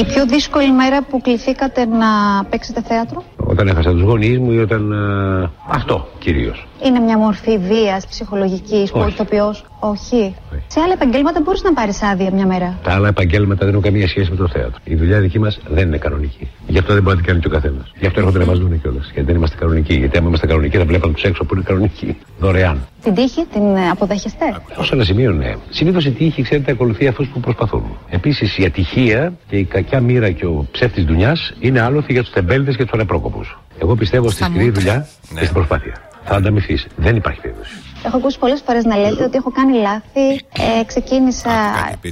Η πιο δύσκολη μέρα που κληθήκατε να παίξετε θέατρο; Όταν έχασα τους γονείς μου ή όταν... α, αυτό κυρίως. Είναι μια μορφή βίας ψυχολογικής που ο Όχι. ηθοποιός όχι. Σε άλλα επαγγέλματα μπορείς να πάρεις άδεια μια μέρα. Τα άλλα επαγγέλματα δεν έχουν καμία σχέση με το θέατρο. Η δουλειά δική μας δεν είναι κανονική. Γι' αυτό δεν μπορεί να την κάνει και ο καθένας. Γι' αυτό έρχονται να μας δουν κιόλας. Γιατί δεν είμαστε κανονικοί. Γιατί άμα είμαστε κανονικοί θα βλέπαμε τους έξω που είναι κανονικοί. Δωρεάν. Την τύχη την ε, αποδέχεστε; Ω ένα σημείο, ναι. Συνήθως η τύχη, ξέρετε, ακολουθεί αυτού που προσπαθούν. Επίσης, η ατυχία και η κακιά μοίρα και ο ψεύτης δουλειά είναι άλοθη για τους τεμπέλτες και τους ανεπρόκοπους. Εγώ πιστεύω στη σκληρή δουλειά και στην προσπάθεια. Θα ανταμυφθεί. Δεν υπάρχει περίπτωση. Έχω ακούσει πολλές φορές να λέτε ότι έχω κάνει λάθη. Ε, ξεκίνησα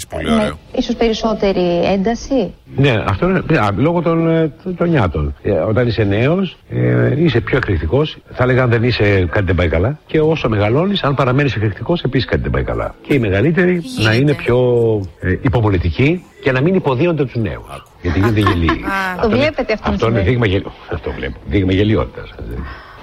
πολύ με ίσως περισσότερη ένταση. Ναι, αυτό είναι α, λόγω των, ε, των νιάτων. Ε, όταν είσαι νέος, ε, είσαι πιο εκρηκτικός. Θα έλεγα αν δεν είσαι, κάτι δεν πάει καλά. Και όσο μεγαλώνεις, αν παραμένεις εκρηκτικός, επίσης κάτι δεν πάει καλά. Και οι μεγαλύτεροι να είναι πιο ε, υπομονετικοί και να μην υποδίονται τους νέους. Γιατί γίνεται γελοί. Το βλέπετε αυτό να Αυτό είναι συμβαίνει. δείγμα, γελ... αυτό βλέπω. δείγμα γελιότητας.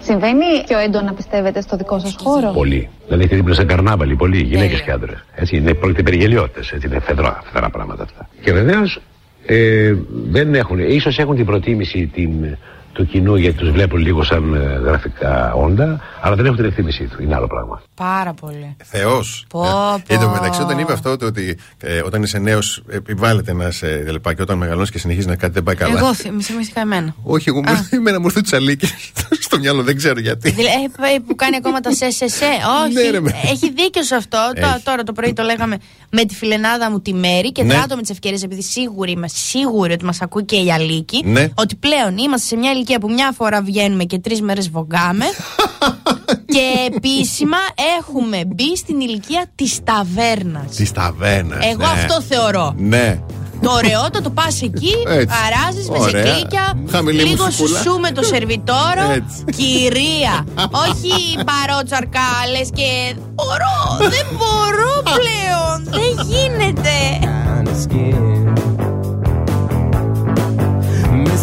Συμβαίνει πιο έντονα πιστεύετε στο δικό σας χώρο; Πολύ. Δηλαδή έχετε δίπλα σε καρνάβαλοι, πολλοί, γυναίκες και άντρες. Έτσι, είναι, πρόκειται περί γελιότητες, έτσι, είναι φεδρά, φεδρά πράγματα αυτά. Και βεβαίως ε, δεν έχουν, ίσως έχουν την προτίμηση την, του κοινού γιατί τους βλέπουν λίγο σαν ε, γραφικά όντα, αλλά δεν έχουν την εκτίμησή του. Είναι άλλο πράγμα. Πάρα πολύ. Θεός. Πω, Εν τω πω. μεταξύ, όταν είπε αυτό, το ότι ε, όταν είσαι νέος, επιβάλλεται να σε λοιπά και όταν μεγαλώνεις και συνεχίζεις να κάτι δεν πάει καλά. Εγώ θυ- μη θυμήθηκα εμένα. Όχι, εγώ μου εμένα μου ήρθε τσαλίκι [laughs] στο μυαλό, δεν ξέρω γιατί. Δηλαδή, ε, που κάνει ακόμα τα σε σε σε. [laughs] Όχι. Ναι, ρε, με. έχει δίκιο σε αυτό. Έχει. Τω- Τώρα το πρωί το λέγαμε με τη φιλενάδα μου τη Μέρη και Ναι. δράτω με τις ευκαιρίες επειδή σίγουροι είμαστε σίγουροι ότι μας ακούει και η Αλίκη. Ναι. Ότι πλέον είμαστε σε μια ηλικία που μια φορά βγαίνουμε και τρεις μέρες βογκάμε. [laughs] και επίσημα έχουμε μπει στην ηλικία της ταβέρνας. Της ταβέρνας. Εγώ αυτό θεωρώ. Ναι. Το ωραιότατο πας εκεί, Έτσι. αράζεις με Ωραία. ζεκλίκια, Χαμηλή λίγο μουσικούλα. σου με το σερβιτόρο. Έτσι. Κυρία. Όχι παρότσαρκάλε και. Μπορώ, δεν μπορώ [laughs] πλέον. Δεν γίνεται.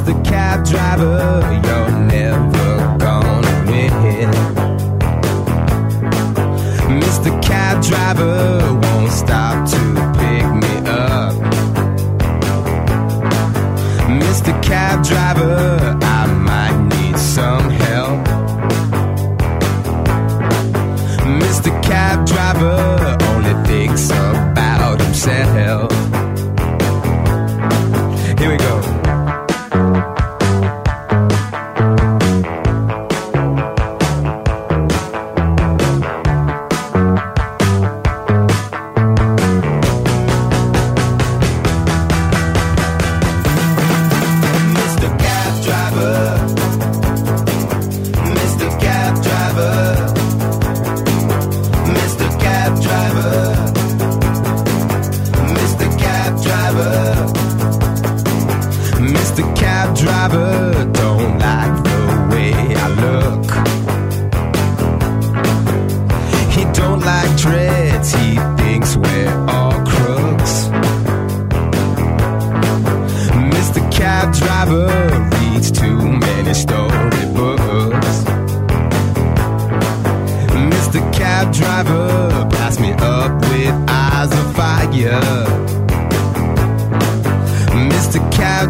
Mr. Cab Driver, you're never gonna win. Mr. Cab Driver won't stop to pick me up. Mr. Cab Driver, I might need some help. Mr. Cab Driver only thinks about himself.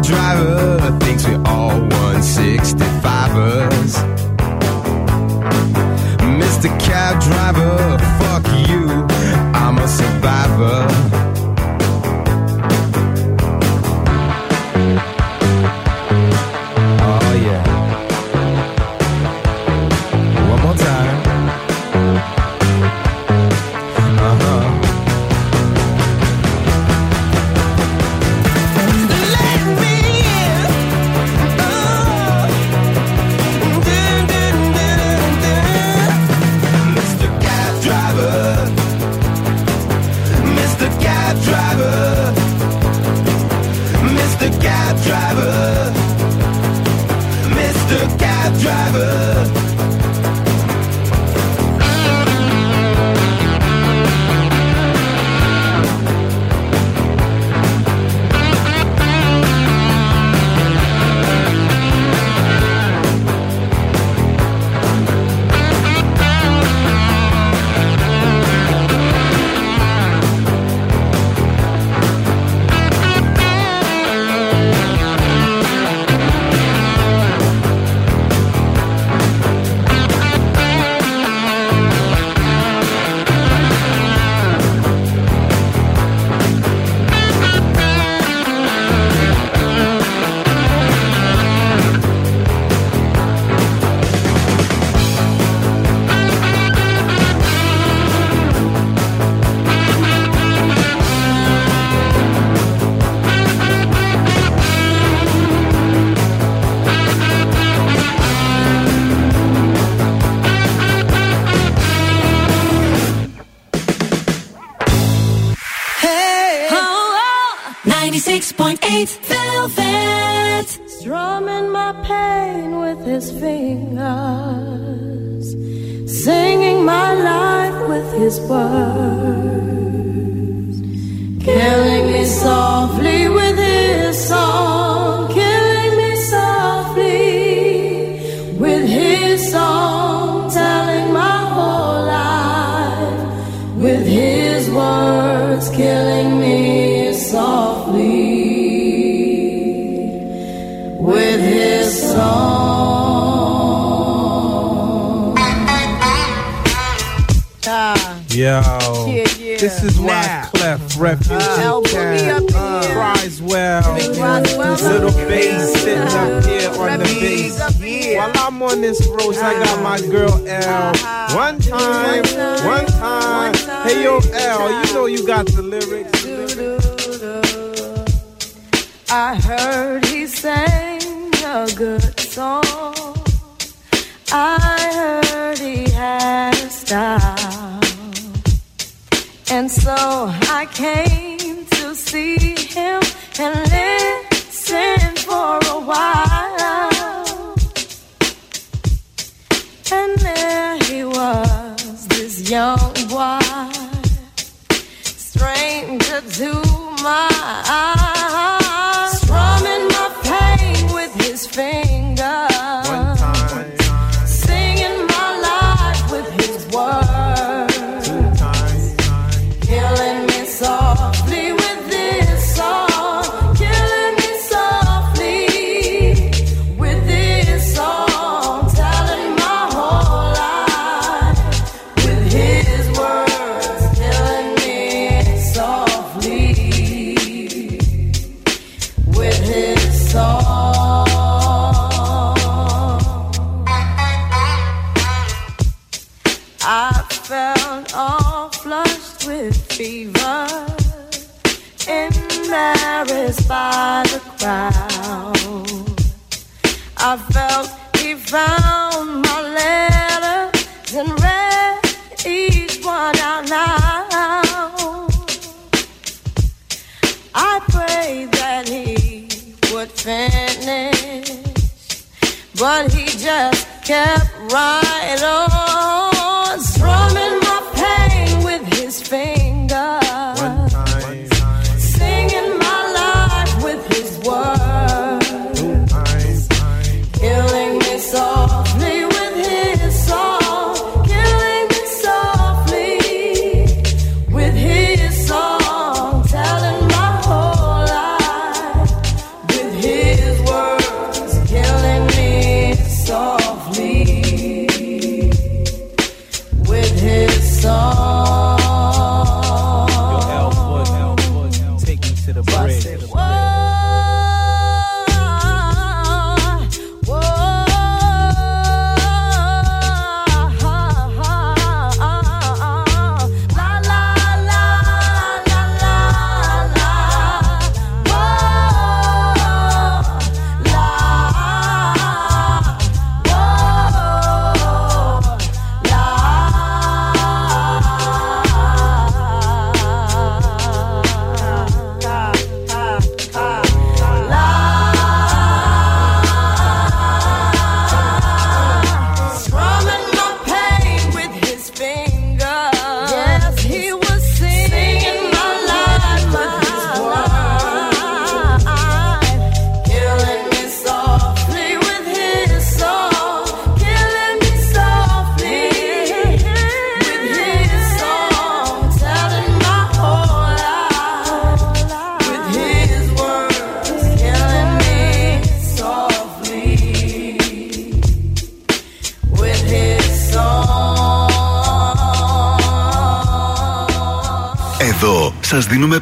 Driver thinks we're all 165ers. Mr. Cab Driver, fuck you, I'm a survivor.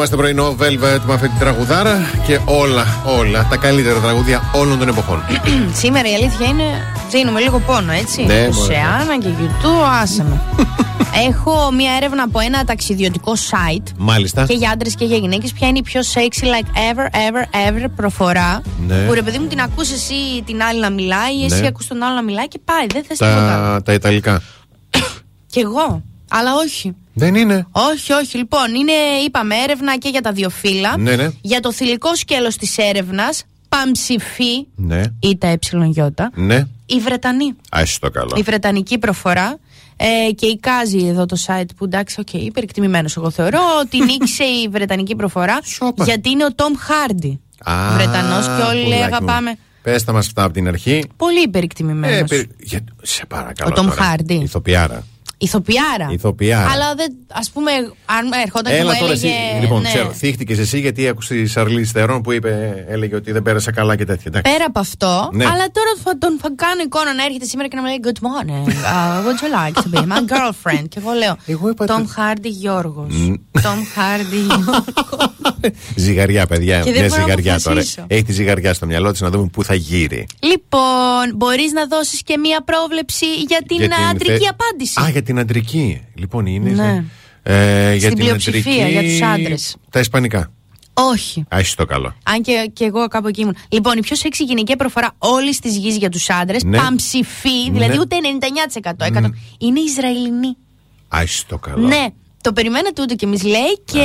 Είμαστε πρωινό Velvet με αυτή τη τραγουδάρα και όλα, όλα τα καλύτερα τραγούδια όλων των εποχών. [clears throat] Σήμερα η αλήθεια είναι. Δίνουμε λίγο πόνο, έτσι. Ναι, μωρέ. Σεάνα και YouTube, άσε με. [laughs] Έχω μία έρευνα από ένα ταξιδιωτικό site. Μάλιστα. Και για άντρες και για γυναίκες, ποια είναι η πιο sexy like ever, ever, ever προφορά. Ναι. Που ρε παιδί μου την ακούς εσύ την άλλη να μιλάει, ή εσύ Ναι. ακούς τον άλλο να μιλάει και πάει. Δεν θες τίποτα. άλλο. Τα, τα Ιταλικά. Κι εγώ. Αλλά όχι. Δεν είναι. Όχι, όχι. Λοιπόν, είναι, είπαμε, έρευνα και για τα δύο φύλα. Ναι, ναι. Για το θηλυκό σκέλος της έρευνας, παμψηφεί Ναι. ή τα ε Ναι. οι Βρετανοί. Άσε το καλό. Η Βρετανική προφορά. Ε, και εικάζει εδώ το site που εντάξει, οκ, υπερεκτιμημένος εγώ θεωρώ ότι [laughs] νίκησε η Βρετανική προφορά γιατί είναι ο Τόμ Χάρντι. Α, Βρετανός και όλοι λέει πουλάκι μου. αγαπάμε. Πες τα μας αυτά από την αρχή. Πολύ υπερεκτιμημένος. Ε, περι- για- σε παρακαλώ. Ο Τόμ τώρα. Χάρντι. Ηθοποιάρα. Ηθοποιάρα. Ηθοποιάρα. Αλλά δεν, ας πούμε, αν ερχόταν και Έλα μου τώρα έλεγε. εσύ. Λοιπόν, ναι. ξέρω, θίχτηκες εσύ γιατί άκουσες τη Σαρλίζ Θερόν που είπε, έλεγε ότι δεν πέρασε καλά και τέτοια. Εντάξει. Πέρα από αυτό, Ναι. αλλά τώρα θα τον θα κάνω εικόνα να έρχεται σήμερα και να μου λέει Good morning. Uh, would you like to be my girlfriend? και εγώ λέω Tom Hardy Γιώργος Tom [laughs] Hardy Ζυγαριά, παιδιά. Και δεν Μια μπορώ να ζυγαριά τώρα. αποφασίσω. Έχει τη ζυγαριά στο μυαλό της να δούμε πού θα γύρει. Λοιπόν, μπορείς να δώσεις και μία πρόβλεψη για την, Για την αντρική θε- απάντηση. Α, για την αντρική. Λοιπόν, είναι. Ναι. Ε, για Στην την πλειοψηφία, αντρική, για τους άντρες. Τα ισπανικά. Όχι. Α, είσαι το καλό. Αν και, και εγώ κάπου εκεί ήμουν. Λοιπόν, η πιο σεξy γυναική προφορά όλης της γης για τους άντρες, Ναι. παμψηφί, δηλαδή Ναι. ούτε 99%, 100, είναι Ισραηλινή. Α, είσαι το καλό. Ναι. Το περιμένετε ούτε κι εμείς, λέει, και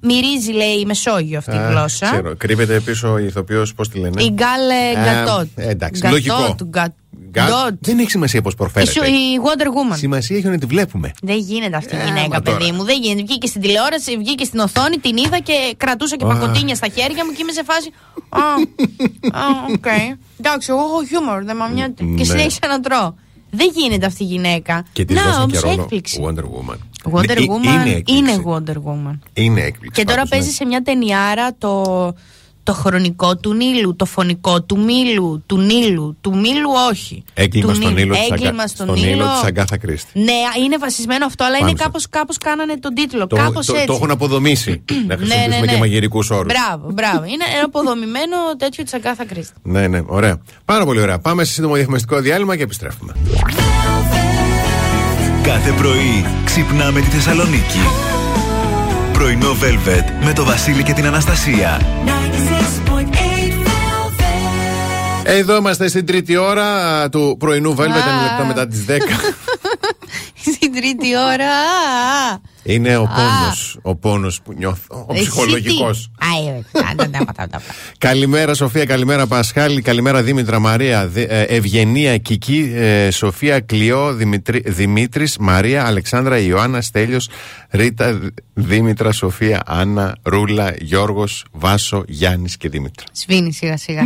μυρίζει, λέει, η Μεσόγειο αυτή η Α, γλώσσα. Ξέρω. Κρύβεται πίσω η ηθοποιός, πώς τη λένε; Η Γκαλ Α, Γκαντότ. ε, εντάξει, Γκαντότ, λογικό. Γκατ- Γκά- Γκοτ. Δεν έχει σημασία πώς Η, προφέρεται. σου- η Wonder Woman. Σημασία έχει να τη βλέπουμε. Δεν γίνεται αυτή η Ε, γυναίκα, μα τώρα. παιδί μου. Δεν γίνεται. Βγήκε στην τηλεόραση, βγήκε στην οθόνη, την είδα και κρατούσα και Α. πακοτίνια στα χέρια μου και είμαι σε φάση. Α, α, οκ. Εντάξει, εγώ έχω χιούμορ, δεν με νοιάζει. Ναι. Και συνέχισα να τρώω. Δεν γίνεται αυτή η γυναίκα. Και της Να, δώσαν και όμως ρόλο έκπληξη. Wonder Woman. Wonder Ε, Woman Είναι έκπληξη. είναι Wonder Woman. Είναι έκπληξη. Και τώρα πάντως, ναι. παίζει σε μια ταινιάρα το, το χρονικό του Νείλου, το φωνικό του Μήλου, του Νείλου, του Μήλου όχι. Έγκλημα του στον Νείλου. ήλιο της Αγκα- Έγκλημα στον στον ήλιο Νείλο. της Αγκάθα Κρίστη. Ναι, είναι βασισμένο αυτό, αλλά Πάνω είναι σε κάπως, κάπως κάνανε τον τίτλο. Το, κάπως το, έτσι. το έχουν αποδομήσει. [clears throat] να Ναι, χρησιμοποιήσουμε ναι, ναι. και μαγειρικούς όρους. Μπράβο, μπράβο. Είναι ένα αποδομημένο τέτοιο της Αγκάθα Κρίστη. Ναι, ναι, ωραία. Πάρα πολύ ωραία. Πάμε σε σύντομο διαφημιστικό διάλειμμα και επιστρέφουμε. Κάθε πρωί ξυπνάμε τη Θεσσαλονίκη. Πρωινό Velvet με το Βασίλη και την Αναστασία. Εδώ είμαστε στην τρίτη ώρα του πρωινού Velvet, ένα λεπτό μετά τις 10. [laughs] Στην τρίτη ώρα. Είναι ο Α. πόνος. Ο πόνος που νιώθω. Ο Εσύ ψυχολογικός. τι; Α, ε, τα, τα, τα, τα, τα. Καλημέρα Σοφία, καλημέρα Πασχάλη, καλημέρα Δήμητρα Μαρία, Δη- ε, Ευγενία Κική, ε, Σοφία Κλειό, Δημητρή, Δημήτρης, Μαρία, Αλεξάνδρα, Ιωάννα, Στέλιος, Ρίτα, Δ- Δήμητρα, Σοφία, Άννα, Ρούλα, Γιώργος, Βάσο, Γιάννης και Δήμητρα. Σβήνει σιγά σιγά.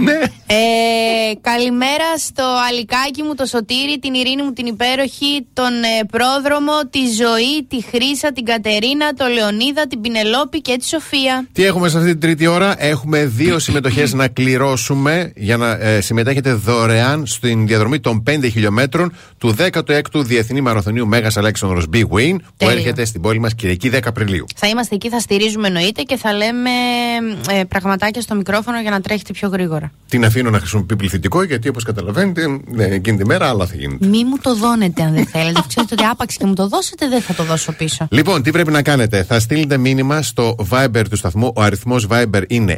Ε, καλημέρα στο αλικάκι μου, το Σωτήρι, την Ειρήνη μου την υπέροχη, τον ε, πρόδρομο, τη Ζωή, τη Χρύσα, την Κατερίνα, τον Λεωνίδα, την Πινελόπη και τη Σοφία. Τι έχουμε σε αυτή την τρίτη ώρα, έχουμε δύο συμμετοχές να κληρώσουμε για να ε, συμμετέχετε δωρεάν στην διαδρομή των 5 χιλιόμετρων του 16ου Διεθνή Μαραθωνίου Μέγας Αλέξανδρος Big Win που Τέλεια. έρχεται στην πόλη μας Κυριακή 10 Απριλίου. Θα είμαστε εκεί, θα στηρίζουμε εννοείται και θα λέμε ε, πραγματάκια στο μικρόφωνο για να τρέχετε πιο γρήγορα. Την αφήνω να χρησιμοποιεί πληθυντικό γιατί όπως καταλαβαίνετε ε, εκείνη τη μέρα άλλα θα γίνεται. Μη μου το δώνετε αν δεν θέλετε. [laughs] Ξέρετε ότι άπαξ και μου το δώσετε, δεν θα το δώσω πίσω. Λοιπόν, τι πρέπει να κάνετε; Θα στείλετε μήνυμα στο Viber του σταθμού. Ο αριθμός Viber είναι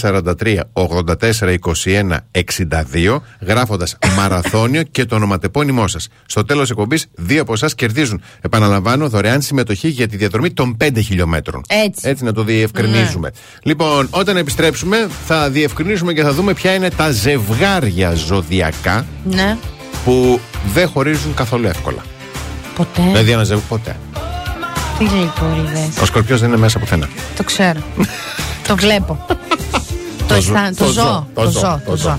6943 84 21 62, γράφοντας μαραθώνιο και το ονοματεπώνυμό σας. Στο τέλος εκπομπής, δύο από εσάς κερδίζουν, επαναλαμβάνω, δωρεάν συμμετοχή για τη διαδρομή των 5 χιλιόμετρων. Έτσι. Έτσι να το διευκρινίζουμε. Λοιπόν, όταν επιστρέψουμε, θα διευκρινίσουμε και θα δούμε ποια είναι τα ζευγάρια ζωδιακά Ναι. που δεν χωρίζουν καθόλου εύκολα. Ποτέ. Δηλαδή, ένα ζευγάρι ποτέ. Τι γλυκούριδες. Ο Σκορπιός δεν είναι μέσα πουθενά. Το ξέρω. το βλέπω. [laughs] το, αισθάν- το ζω. Το ζω. Το ζω.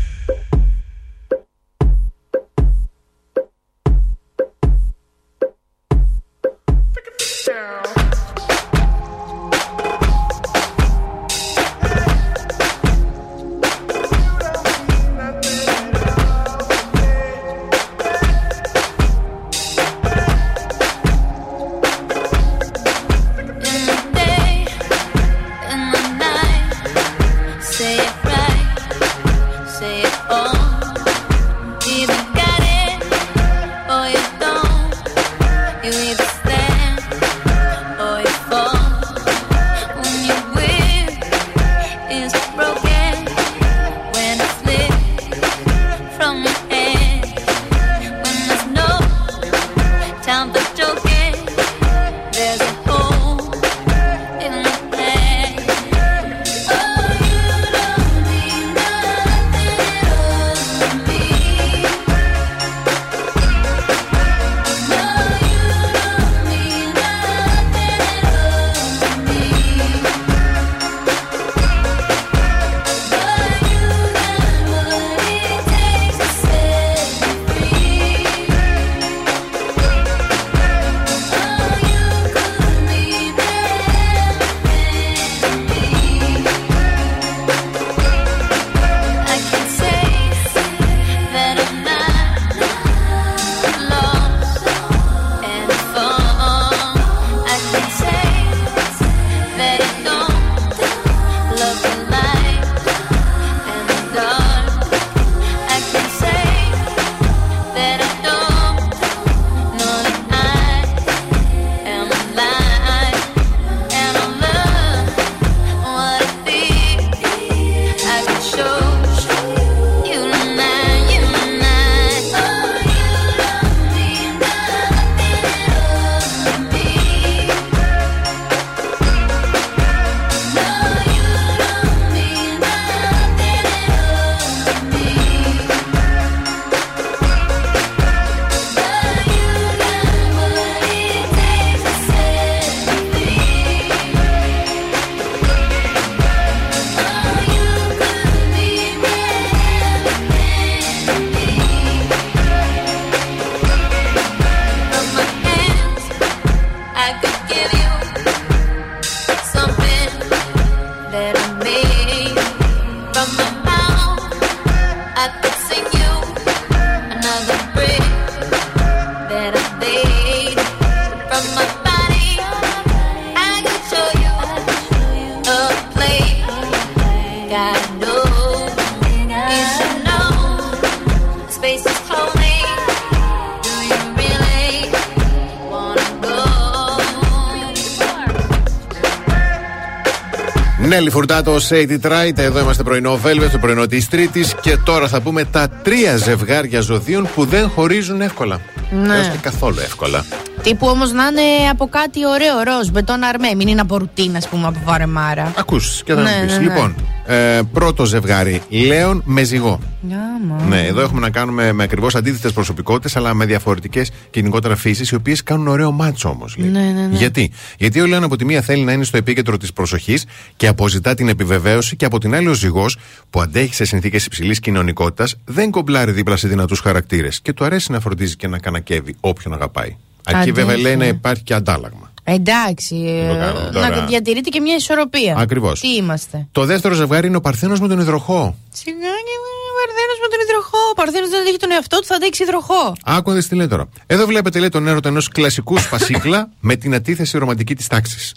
Νέλη Φουρτάτο, Say It Right. Εδώ είμαστε πρωινό Velvet, το πρωινό της Τρίτης. Και τώρα θα πούμε τα τρία ζευγάρια ζωδίων που δεν χωρίζουν εύκολα. Ναι. Έως και καθόλου εύκολα. Τύπου όμως να είναι από κάτι ωραίο ροζ, μπετόν αρμέ. Μην είναι από ρουτίνα, ας πούμε, από βαρεμάρα. Ακούς και θα Ναι, μου πει. ναι, ναι. Λοιπόν, ε, πρώτο ζευγάρι. Λέων με ζυγό. Άμα. Ναι, εδώ έχουμε να κάνουμε με ακριβώς αντίθετες προσωπικότητες, αλλά με διαφορετικές και γενικότερα φύσεις, οι οποίες κάνουν ωραίο μάτσο όμως. Ναι, ναι, ναι. Γιατί; Γιατί ο Λέων από τη μία θέλει να είναι στο επίκεντρο της προσοχής και αποζητά την επιβεβαίωση, και από την άλλη ο ζυγός, που αντέχει σε συνθήκες υψηλής κοινωνικότητας, δεν κομπλάρει δίπλα σε δυνατούς χαρακτήρες και του αρέσει να φροντίζει και να κανακεύει όποιον αγαπάει. Εκεί Αντέχει. βέβαια λέει να υπάρχει και αντάλλαγμα. Εντάξει. το ε, κάνουμε τώρα. να διατηρείται και μια ισορροπία. Ακριβώς. Τι είμαστε; Το δεύτερο ζευγάρι είναι ο Παρθένος με τον υδροχό. Σιγά και ο Παρθένος με τον υδροχό. Ο Παρθένος δεν αντέχει τον εαυτό του, θα αντέξει υδροχό. Άκουνε τι λέει τώρα. Εδώ βλέπετε λέει τον έρωτα ενός κλασικού σπασίκλα [laughs] με την αντίθεση ρομαντική της τάξης.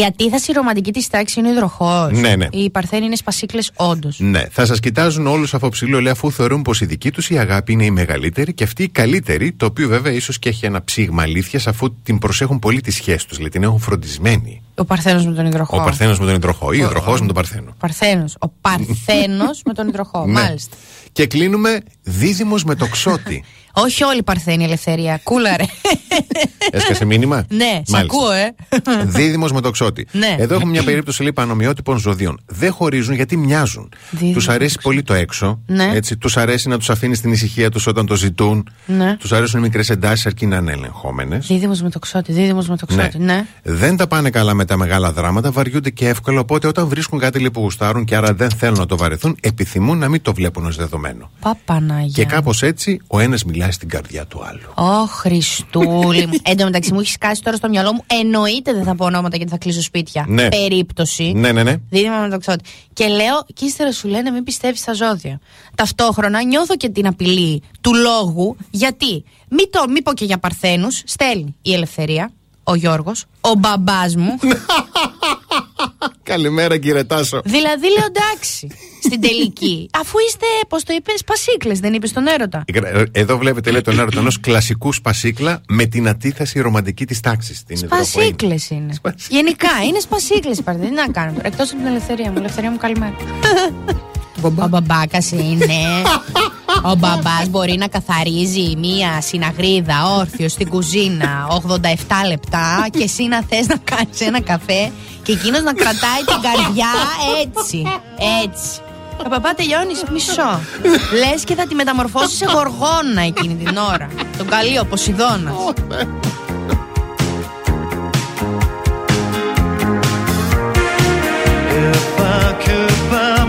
Η αντίθεση ρομαντική της τάξης είναι ο υδροχός. Ναι, ναι. Οι Παρθένοι είναι σπασίκλες, όντως. Ναι, θα σας κοιτάζουν όλους από ψηλό, λέει, αφού θεωρούν πως η δική τους η αγάπη είναι η μεγαλύτερη και αυτή η καλύτερη, το οποίο βέβαια ίσως και έχει ένα ψήγμα αλήθειας, αφού την προσέχουν πολύ τη σχέση τους, λέει, την έχουν φροντισμένη. Ο Παρθένος με τον υδροχό. Ο Παρθένος με τον υδροχό ή ο υδροχός με τον Παρθένο. Παρθένος. Ο Παρθένος με τον υδροχό. [laughs] Ναι. Μάλιστα. Και κλείνουμε δίδυμος με το ξότι. [laughs] Όχι όλοι οι Παρθένοι ελευθερία. Κούλα, ρε. Έσκασε μήνυμα; ναι, σε Μάλιστα. ακούω, ε. Δίδυμος με το ξότι. Ναι. Εδώ έχουμε μια περίπτωση λέει πανομοιότυπων ζωδίων. Δεν χωρίζουν γιατί μοιάζουν. Δίδυμος Τους αρέσει πολύ το έξω. Ναι. Έτσι, τους αρέσει να τους αφήνεις στην ησυχία τους όταν το ζητούν. Ναι. Τους αρέσουν οι μικρές εντάσεις αρκεί να είναι ελεγχόμενες. Δίδυμος με το ξότι, δίδυμος με το ξότι. Ναι. Δεν τα πάνε καλά με τα μεγάλα δράματα, βαριούνται και εύκολα. Οπότε όταν βρίσκουν κάτι λέει, που γουστάρουν και άρα δεν θέλουν να το βαρεθούν, επιθυμούν να μην το βλέπουν ως δεδομένο. Παπαναγία. Και κάπως έτσι ο ένας μιλάει στην καρδιά του άλλου. Ω Χριστούλη μου. Εν τω μεταξύ μου έχεις σκάσει τώρα στο μυαλό μου. Εννοείται δεν θα πω ονόματα γιατί θα κλείσω σπίτια. Ναι. Περίπτωση. Ναι, ναι, ναι. Δίδυμα με το ξότι. Και λέω, και ύστερα σου λένε μην πιστεύεις στα ζώδια. Ταυτόχρονα νιώθω και την απειλή του λόγου. Γιατί, μη, το, μη πω και για Παρθένους, στέλνει η Ελευθερία, ο Γιώργος, ο μπαμπάς μου. [laughs] Καλημέρα κύριε Τάσο. δηλαδή λέω εντάξει, στην τελική. Αφού είστε, πώς το είπες, πασίκλες, δεν είπες τον έρωτα. Εδώ βλέπετε λέει τον έρωτα ενός κλασικού σπασίκλα με την αντίθεση ρομαντική της τάξης. Σπασίκλες είναι. Γενικά είναι σπασίκλες παρθένοι. Τι να κάνουμε τώρα. Εκτός από την ελευθερία μου. Ελευθερία μου, καλημέρα. Ο μπαμπάκα είναι. Ο μπαμπά μπορεί να καθαρίζει μία συναγρίδα όρθιο στην κουζίνα 87 λεπτά και εσύ να θε να κάνει ένα καφέ και εκείνο να κρατάει την καρδιά έτσι. Έτσι. Ο παπά τελειώνει μισό. Λε και θα τη μεταμορφώσει σε γοργόνα εκείνη την ώρα. Τον καλεί ο Ποσειδώνα. If I could buy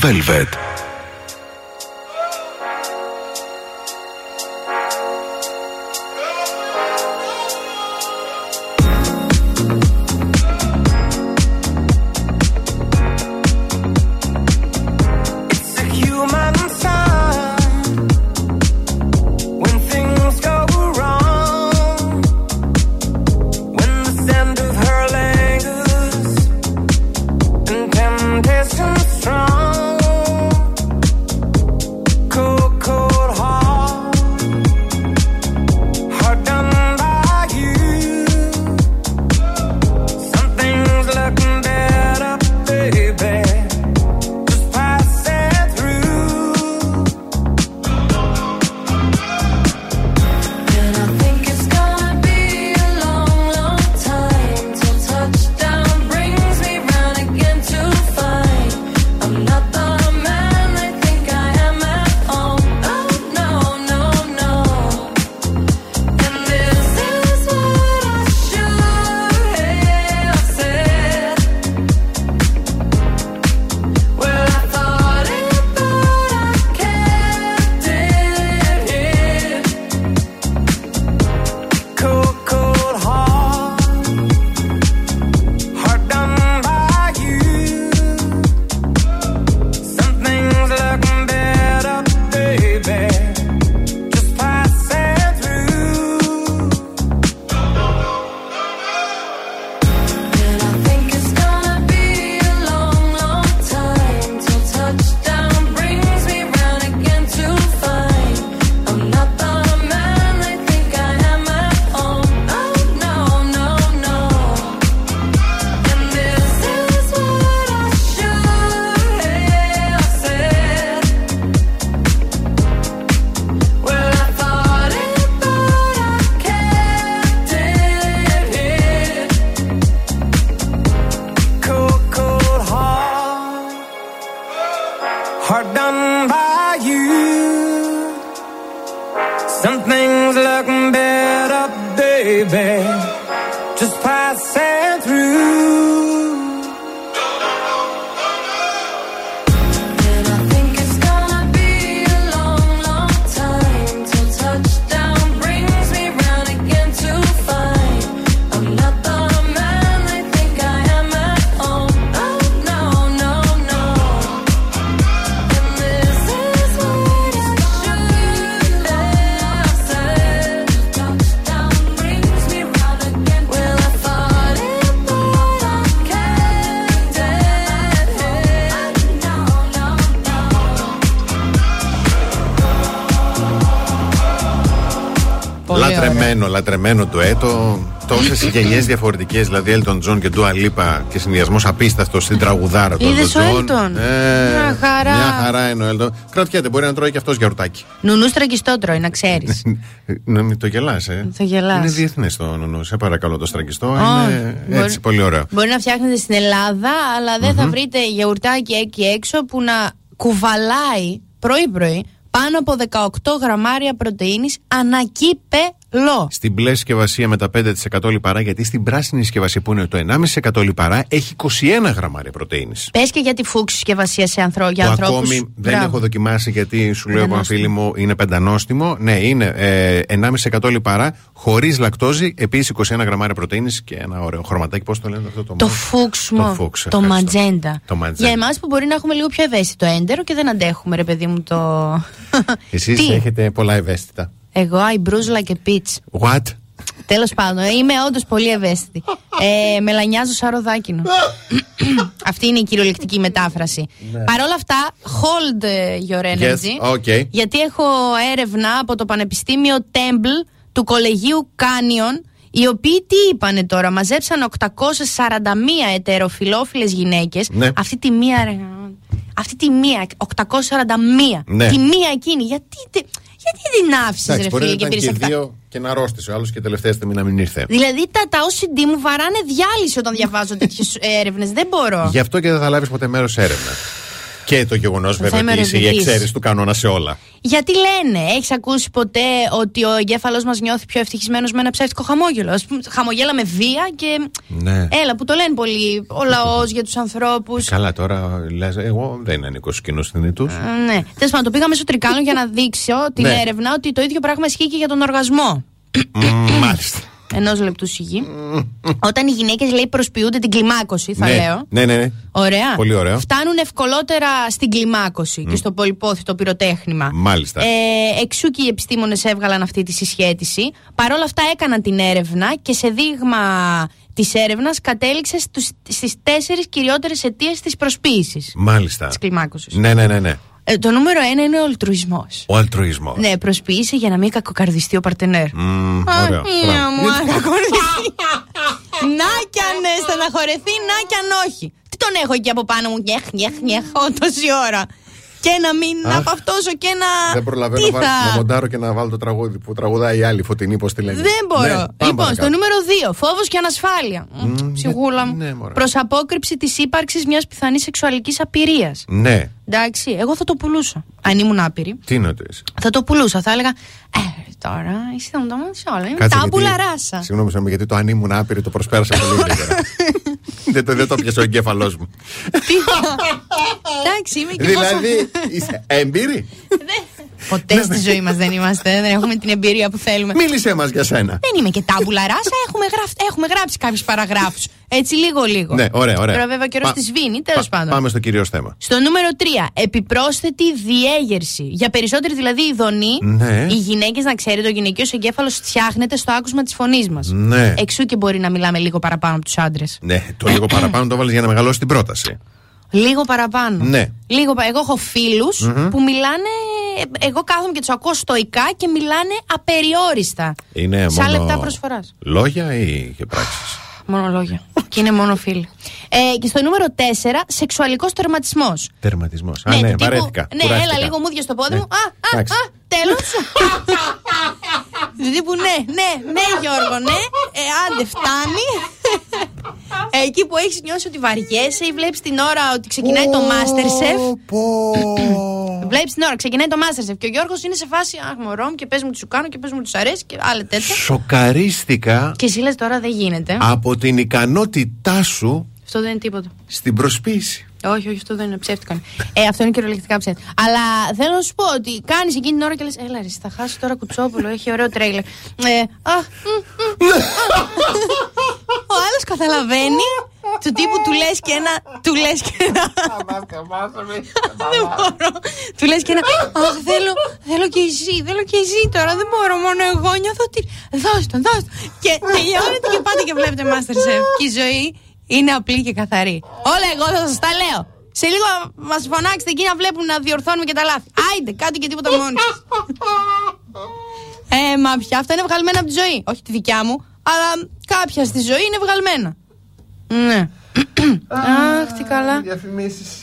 Velvet. Γενιέ διαφορετικές, δηλαδή Elton John και Dua Lipa και συνδυασμός απίστευτος στην τραγουδάρα του Είδες Elton ο John. Elton? Ε, Μια χαρά. Μια χαρά είναι ο Elton. Κρατιέται, μπορεί να τρώει και αυτός γιαουρτάκι. Νουνούς στραγγιστό τρώει, να ξέρεις. [laughs] Να μην το γελάς, ε. Το γελάς. Είναι διεθνές το νουνού. Σε παρακαλώ το στραγγιστό. Ω, είναι μπορεί- έτσι πολύ ωραίο. Μπορεί να φτιάχνετε στην Ελλάδα, αλλά δεν θα βρείτε γιαουρτάκι εκεί έξω που να κουβαλάει πρωί-πρωί πάνω από 18 γραμμάρια πρωτεΐνης ανακύπελο. Στην μπλε συσκευασία με τα 5% λιπαρά, γιατί στην πράσινη συσκευασία που είναι το 1,5% λιπαρά έχει 21 γραμμάρια πρωτενη. Πες και για τη φούξη συσκευασία σε ανθρω... για Που ανθρώπους. ακόμη δεν Μπράβο. έχω δοκιμάσει γιατί σου λέω από ένα Πεντανόστιμο. φίλη μου είναι πεντανόστιμο. Ναι, είναι ε, 1,5% λιπαρά, χωρίς λακτόζη, επίσης 21 γραμμάρια πρωτενη και ένα ωραίο χρωματάκι. Πώς το λένε αυτό το Το μοβ; φούξιμο, Το φούξ, το ευχαριστώ. ματζέντα. Το ματζέντα. Για εμάς που μπορεί να έχουμε λίγο πιο ευαίσθητο έντερο και δεν αντέχουμε, ρε παιδί μου, το. Εσείς Τι; έχετε πολλά ευαίσθητα. Εγώ, I bruise like a peach. What? Τέλος πάντων, είμαι όντως πολύ ευαίσθητη. Ε, μελανιάζω σαν ροδάκινο. [coughs] Αυτή είναι η κυριολεκτική μετάφραση. Παρ' όλα αυτά, hold ε, your energy. Yes, okay. Γιατί έχω έρευνα από το Πανεπιστήμιο Temple του Κολεγίου Κάνιον, οι οποίοι τι είπανε τώρα, μαζέψαν 841 ετεροφυλόφιλες γυναίκες. Ναι. Αυτή τη μία, ρε, αυτή τη μία, 841. Ναι. Τη μία εκείνη. Γιατί, τε- γιατί την άφησες Εντάξει, ρε μπορεί να φίλε και ήταν πήρες και αυτά; δύο και να αρρώστησε ο άλλος και τελευταία στιγμή να μην ήρθε. Δηλαδή τα, τα OCD μου βαράνε διάλυση όταν διαβάζω τέτοιες έρευνες. Δεν μπορώ. Γι' αυτό και δεν θα λάβεις ποτέ μέρος σε έρευνα. Και το γεγονός βέβαια είμαι ότι είσαι η ερευνητής. εξαίρεση του κανόνα σε όλα. Γιατί λένε, έχεις ακούσει ποτέ ότι ο εγκέφαλος μας νιώθει πιο ευτυχισμένος με ένα ψεύτικο χαμόγελο; Α πούμε, χαμογέλα με βία και. Ναι. Έλα, που το λένε πολύ ο λαός για τους ανθρώπους. Καλά, τώρα λες, εγώ δεν ανήκω στους κοινούς θνητούς. Ναι. Τέλος πάντων, το πήγαμε στο Τρικάλο για να δείξω την Ναι. έρευνα ότι το ίδιο πράγμα ισχύει και για τον οργασμό. Μάλιστα. Ενός λεπτού σιγή. Όταν οι γυναίκες λέει προσποιούνται την κλιμάκωση, θα ναι. λέω. Ναι, ναι, ναι. Ωραία. Πολύ ωραίο. Φτάνουν ευκολότερα στην κλιμάκωση και στο πολυπόθητο πυροτέχνημα. Μάλιστα. Ε, εξού και οι επιστήμονες έβγαλαν αυτή τη συσχέτιση. Παρ' όλα αυτά έκαναν την έρευνα και σε δείγμα της έρευνας κατέληξε στις τέσσερις κυριότερες αιτίες της προσποίηση. Μάλιστα. Της κλιμάκωσης. Ναι, ναι, ναι, ναι. Ε, το νούμερο ένα είναι ο αλτρουισμός. Ο αλτρουισμός. Ναι, προσποίησε για να μην κακοκαρδιστεί ο παρτενέρ. Μμμ, Α, ωραίο. μία Μπράβο. μου, αν κακοκαρδιστεί. να κι αν ε, στεναχωρεθεί, να κι αν όχι. Τι τον έχω εκεί από πάνω μου, νιέχ, νιέχ, νιέχ, ό, τόση ώρα. Και να μην να Αχ. παυτώσω και να. Δεν προλαβαίνω Τι να, βάλω- θα- να μοντάρω και να βάλω το τραγούδι που τραγουδάει η άλλη φωτεινή, πώς τη λένε. Δεν μπορώ. Ναι, πάμε λοιπόν, στο παρακάτω. νούμερο 2, φόβος και ανασφάλεια. Μμ, Ψυχούλα μου. ναι, μωρέ. Προς απόκρυψη της ύπαρξης μιας πιθανής σεξουαλικής απειρίας. Ναι, Εντάξει, εγώ θα το πουλούσα. Αν ήμουν άπειρη. τι είναι ότι είσαι. Θα το πουλούσα. Θα έλεγα. Ε, τώρα είσαι το μοντό σε όλα. Είμαι Κάτσε, τάμπουλα γιατί- ράσα. Συγγνώμη, συγγνώμη, γιατί το αν ήμουν άπειρη το προσπέρασα πολύ [laughs] γρήγορα. Δεν, το, δεν το πιασε ο εγκέφαλός μου. Εντάξει, είμαι και δηλαδή, είσαι έμπειρη; Ποτέ στη ζωή μας δεν είμαστε. Δεν έχουμε την εμπειρία που θέλουμε. Μίλησέ μας για σένα. Δεν είμαι και τάμπουλα ράσα. Έχουμε, γραφ... έχουμε γράψει κάποιους παραγράφους. Έτσι λίγο-λίγο. Ναι, ωραία, ωραία. Τώρα βέβαια ο καιρός Πα- της σβήνει, τέλος πα- πάντων. Πάμε στο κυρίως θέμα. Στο νούμερο 3, επιπρόσθετη διέγερση. Για περισσότερη δηλαδή ειδονή, Ναι. οι γυναίκες, να ξέρετε, ο γυναικείο εγκέφαλο φτιάχνεται στο άκουσμα της φωνής μας. Ναι. Εξού και μπορεί να μιλάμε λίγο παραπάνω από τους άντρες. Ναι, το λίγο παραπάνω το βάλει για να μεγαλώσει την πρόταση. Λίγο παραπάνω. Ναι. Λίγο, πα- εγώ έχω φίλους Μμμ. που μιλάνε. Εγώ κάθομαι και τους ακούω στοικά και μιλάνε απεριόριστα. Είναι Σαν μόνο λεπτά προσφοράς. λόγια ή και πράξεις; [sighs] Μόνο λόγια. και είναι μόνο φίλοι. Ε, και στο νούμερο 4, σεξουαλικός τερματισμός. Τερματισμός. Α, ναι, βαρέθηκα. ναι, Κουράστηκα. έλα λίγο μούδια στο πόδι Ναι. μου. Α, α, Εντάξει. α, τέλος. [laughs] Τύπου ναι, ναι, ναι, Γιώργο, ναι. Ε, άντε, φτάνει. Ε, Εκεί που έχεις νιώσει ότι βαριέσαι ή βλέπεις την ώρα ότι ξεκινάει το Masterchef; Βλέπεις την ώρα, ξεκινάει το Masterchef και ο Γιώργος είναι σε φάση Αχ, μωρό μου και πες μου τι σου κάνω και πες μου τι σου αρέσει και άλλα τέτοια. Σοκαρίστηκα Και εσύ λες τώρα δεν γίνεται. από την ικανότητά σου Αυτό δεν είναι τίποτα. στην προσποίηση. Όχι, όχι, αυτό δεν είναι ψεύτικο. είναι. Ε, αυτό είναι κυριολεκτικά ψεύτικο. Αλλά θέλω να σου πω ότι κάνεις εκείνη την ώρα και λες: Έλα, ρε, θα χάσει τώρα κουτσόπουλο, έχει ωραίο τρέιλερ. Ε, αχ, μ, μ, α. Ο άλλος καταλαβαίνει του τύπου του λες και ένα. Του λες και ένα. Δεν μπορώ. Του λες και ένα. Αχ, θέλω, θέλω και εσύ, θέλω και εσύ τώρα. Δεν μπορώ μόνο εγώ. Νιώθω ότι. Δώσ' τον, δώσ' τον. Και τελειώνετε και πάτε και βλέπετε Masterchef. Και η ζωή είναι απλή και καθαρή. Όλα εγώ θα σας τα λέω. Σε λίγο μας φωνάξετε εκεί να βλέπουν να διορθώνουμε και τα λάθη. Άιντε, κάντε και τίποτα μόνοι σας. Ε, μα πια αυτά είναι βγαλμένα από τη ζωή. Όχι τη δικιά μου, αλλά κάποια στη ζωή είναι βγαλμένα. Ναι. Αχ, τι καλά. Διαφημίσεις.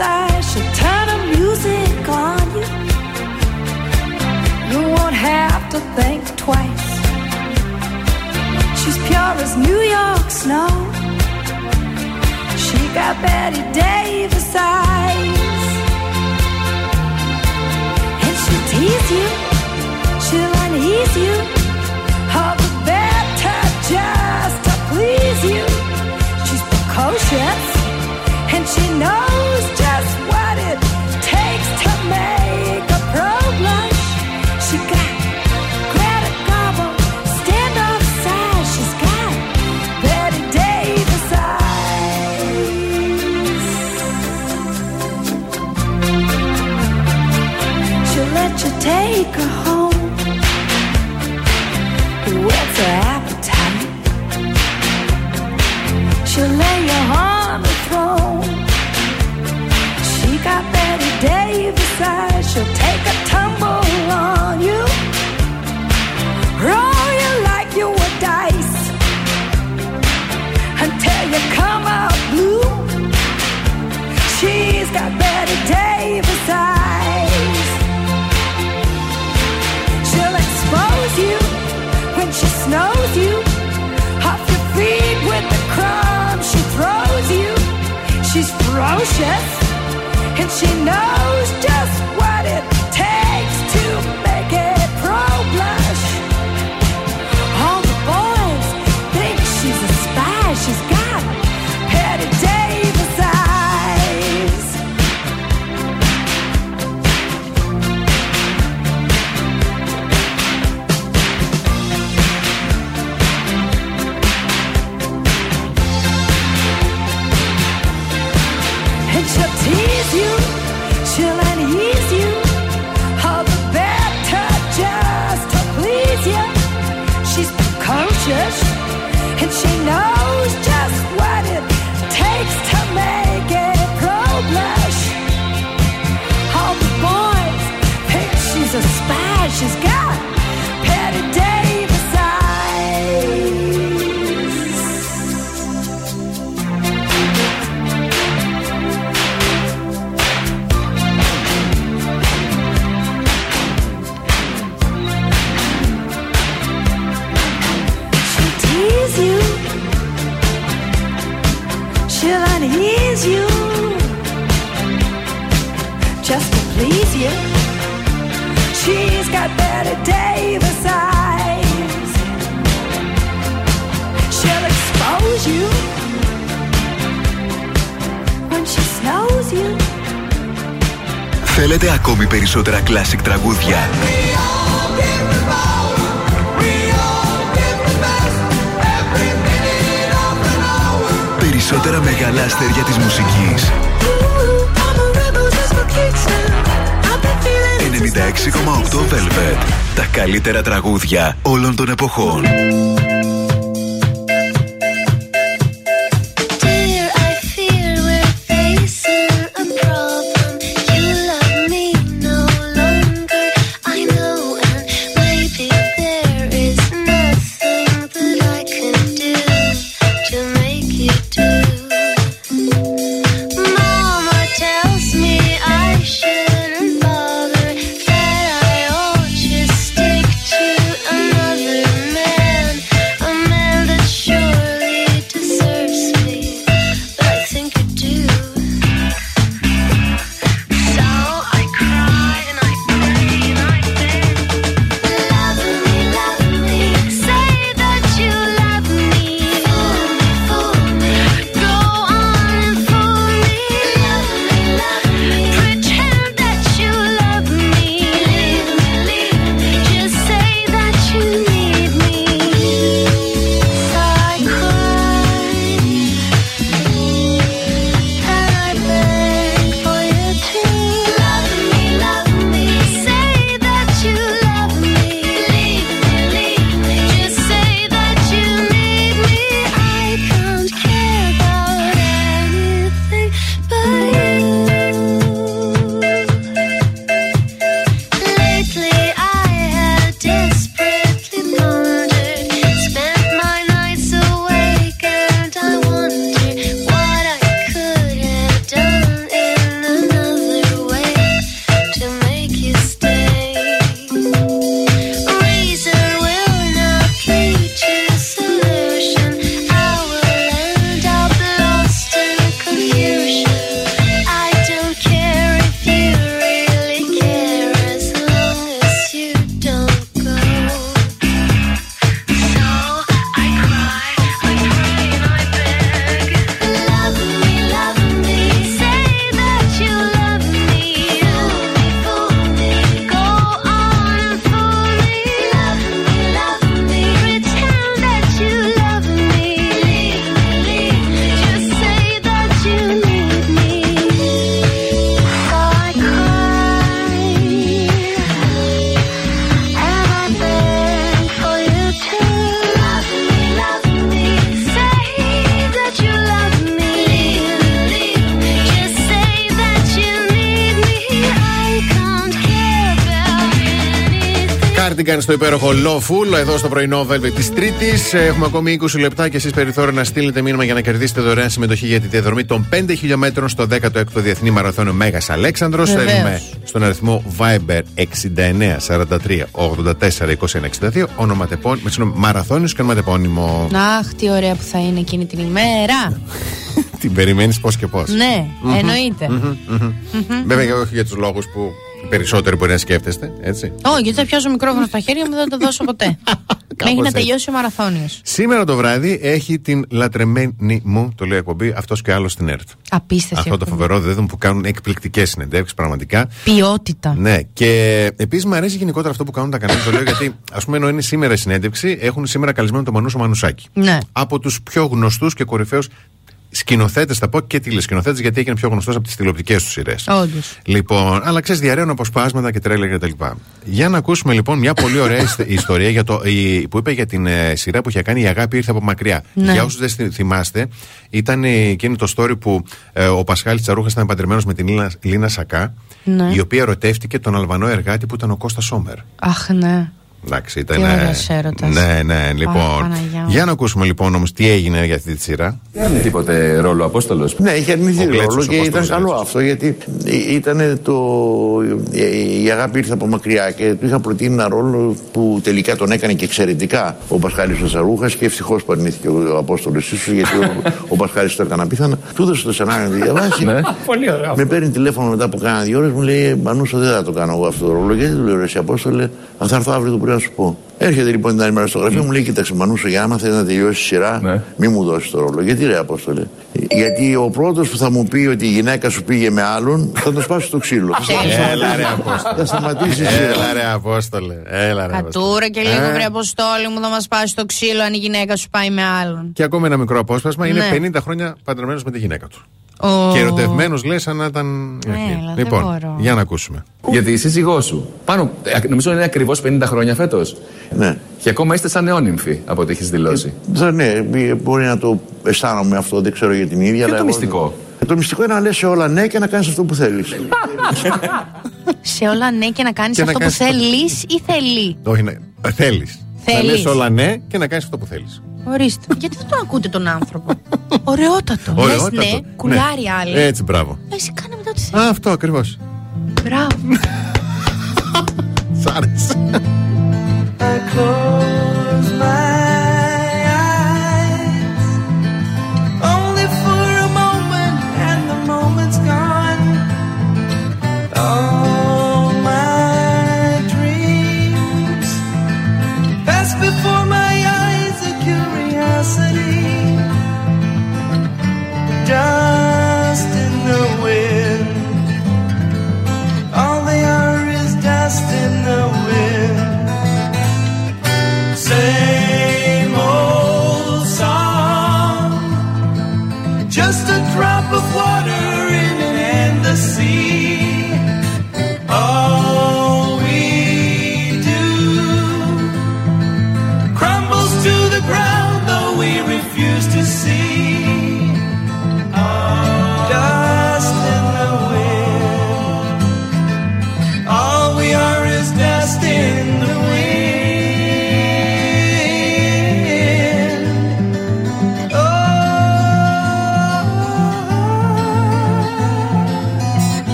Eyes. She'll turn her music on you. You won't have to think twice. She's pure as New York snow. She got Betty Davis eyes. And she'll tease you, she'll unease you. All the better just to please you. She's precocious, and she knows and she knows just Θέλετε ακόμη περισσότερα classic τραγούδια; Περισσότερα μεγάλα αστέρια της μουσικής. I'm a rebel just for kicks now. I've been feeling 96,8 Velvet. Τα καλύτερα τραγούδια όλων των εποχών. Τι κάνεις στο υπέροχο Lawful εδώ στο πρωινό Velvet της Τρίτης. Έχουμε ακόμη 20 λεπτά και εσείς περιθώριο να στείλετε μήνυμα για να κερδίσετε δωρεάν συμμετοχή για τη διαδρομή των 5 χιλιόμετρων στο 16ο Διεθνή Μαραθώνιο Μέγας Αλέξανδρος. Βεβαίως. Στέλνουμε στον αριθμό Viber 69 43 84 21 62 ονοματεπών, με συγγνώμη, μαραθώνιος και ονοματεπώνυμο. Αχ, τι ωραία που θα είναι εκείνη την ημέρα. [laughs] Την περιμένεις πώς και πώς. ναι, εννοείται. Μμμ. Βέβαια και όχι για τους λόγους που οι περισσότεροι μπορεί να σκέφτεστε, έτσι. Όχι, γιατί θα πιάσω μικρόφωνο στα χέρια μου, δεν θα το δώσω ποτέ. [laughs] Μέχρι να έτσι. τελειώσει ο μαραθώνιος. Σήμερα το βράδυ έχει την λατρεμένη μου, το λέει εκπομπή, αυτός και άλλος στην ΕΡΤ. Απίστευτη. Αυτό το εκπομπή. φοβερό δίδυμο που κάνουν εκπληκτικές συνεντεύξεις, πραγματικά. Ποιότητα. Ναι, και επίσης μου αρέσει γενικότερα αυτό που κάνουν τα κανάλια. Το λέω γιατί, ας πούμε, ενώ είναι σήμερα η συνέντευξη, έχουν σήμερα καλεσμένο τον Μανούσο Μανουσάκη. Ναι. Από τους πιο γνωστούς και κορυφαίους σκηνοθέτες, θα πω και τηλεσκηνοθέτες, γιατί έγινε πιο γνωστός από τις τηλεοπτικές τους σειρές. Όντως. Λοιπόν, αλλά ξέρεις, διαρρέουν αποσπάσματα και τρέλερ και τα λοιπά. Για να ακούσουμε λοιπόν μια πολύ ωραία [laughs] ιστε- ιστορία για το, η- που είπε για την ε, σειρά που είχε κάνει Η Αγάπη ήρθε από μακριά. Ναι. Για όσους δεν στη- θυμάστε, ήταν ε, εκείνο το story που ε, ο Πασχάλης Τσαρούχας ήταν παντρεμένος με την Λίνα, Λίνα Σακά, Ναι. η οποία ερωτεύτηκε τον Αλβανό εργάτη που ήταν ο Κώστας Σόμερ. Αχ, ναι. Εντάξει, ήταν. Τι ε, ωραίος έρωτας. Ναι, ναι, λοιπόν. Παναγιά μου. για να ακούσουμε λοιπόν όμως τι έγινε για αυτή τη σειρά. Δεν τίποτε ρόλο Απόστολος. Ναι, είχε αρνηθεί Ο Γκλέτσος, ρόλο ο και ήταν Απόστολος καλό Γκλέτσος. αυτό γιατί ήταν το. Η αγάπη ήρθε από μακριά και του είχα προτείνει ένα ρόλο που τελικά τον έκανε και εξαιρετικά ο Πασχάλης ο Σαρούχα και ευτυχώς που αρνήθηκε ο Απόστολος ίσω γιατί ο, ο Πασχάλης το έκανε απίθανα. Του έδωσε το σενάριο να το διαβάσει. Ναι, πολύ ωραίο. Με παίρνει τηλέφωνο μετά από κάνα δύο ώρες μου λέει Μανούσο δεν θα το κάνω εγώ αυτό το ρόλο. Γιατί του λέω ρε εσύ Απόστολε, αν θα έρθω αύριο το πρωί να σου πω. Έρχεται λοιπόν την άλλη μέρα στο γραφείο μου λέει Κοίταξε Μανούσο για άμα θέλει να τελειώσει η σειρά, μη μου δώσεις το ρόλο. Γιατί ρε Απόστολε; Γιατί ο πρώτος που θα μου πει ότι η γυναίκα σου πήγε με άλλον θα το σπάσει το ξύλο. Έλα ρε Απόστολε. Θα σταματήσει η σειρά. Έλα ρε Απόστολε. Έλα ρε Απόστολε. Κατούρα και λίγο Ε. βρε αποστόλη μου, θα μας πάσει το ξύλο αν η γυναίκα σου πάει με άλλον. Και ακόμα ένα μικρό απόσπασμα. Είναι Ναι. 50 χρόνια παντρεμένος με τη γυναίκα του. Ο- Και ερωτευμένο λες σαν να ήταν. η αρχή. Έλα, δεν λοιπόν, μπορώ. για να ακούσουμε. Γιατί η σύζυγός σου. Πάνω, ε, νομίζω είναι ακριβώς 50 χρόνια φέτος. Ναι. Και ακόμα είστε σαν νεόνυμφοι από ό,τι έχεις δηλώσει. Δεν, ναι, μπορεί να το αισθάνομαι αυτό, δεν ξέρω για την ίδια. Ποιο αλλά το εγώ- μυστικό; Ε, Το μυστικό είναι να λες σε όλα ναι και να κάνεις αυτό που θέλεις. [laughs] Σε όλα ναι και να κάνεις Και να αυτό που κάνεις αυτό που- θέλεις ή θέλει; Όχι, ναι. Θέλεις. Να Θέλεις. λες όλα ναι και να κάνεις αυτό που θέλεις. Ορίστε. Γιατί δεν το ακούτε τον άνθρωπο; [laughs] Ωραιότατο. Λες Ωραιότατο. ναι, κουλάρι άλλη. Έτσι, μπράβο. Εσύ κάνε μετά ό,τι θέλει. Α, αυτό ακριβώς. Μπράβο. [laughs] Σ' άρεσε. [laughs] drop of water in an endless sea.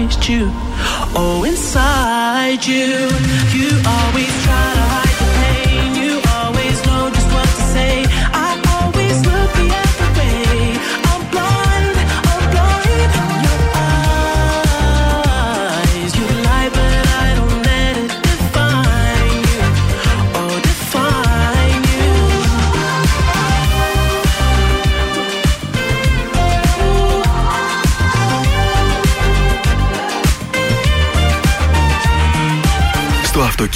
Inside you. Oh, inside you. You always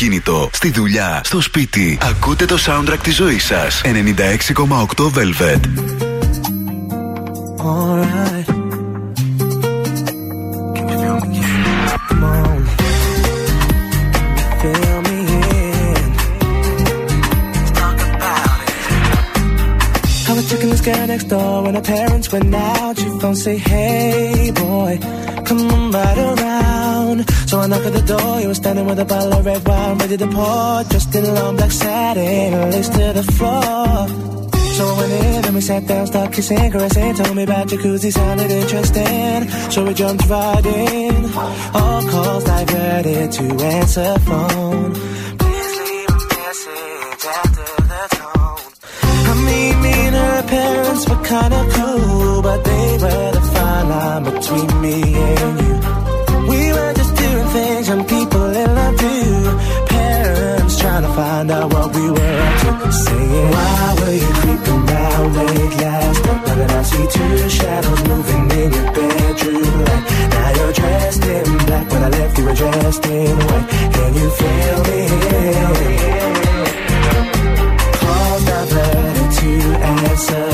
αυτοκίνητο, στη δουλειά, στο σπίτι. Ακούτε το soundtrack της ζωής σας. 96,8 Velvet. Alright. Can you feel me? Come on. Feel me in. Let's talk about it. I was checking this girl next door when her parents went out. Your phone say, hey boy, come on right around. So I knock at the door, you were standing with a bottle of red wine ready to pour. Dressed in a long black satin, lace to the floor. So I went in and we sat down, started kissing, caressing. Told me about jacuzzi, sounded interesting. So we jumped right in. All calls diverted to answer phone. Please leave a message after the tone. I me and her parents were kinda cool, but they were the fine line between me and you. Things young people in love do. Parents trying to find out what we were up to. Saying, Why were you creeping round late last night? Now that I see two shadows moving in your bedroom light. Now you're dressed in black. When I left, you were dressed in white. Can you feel me? Calls diverted to answer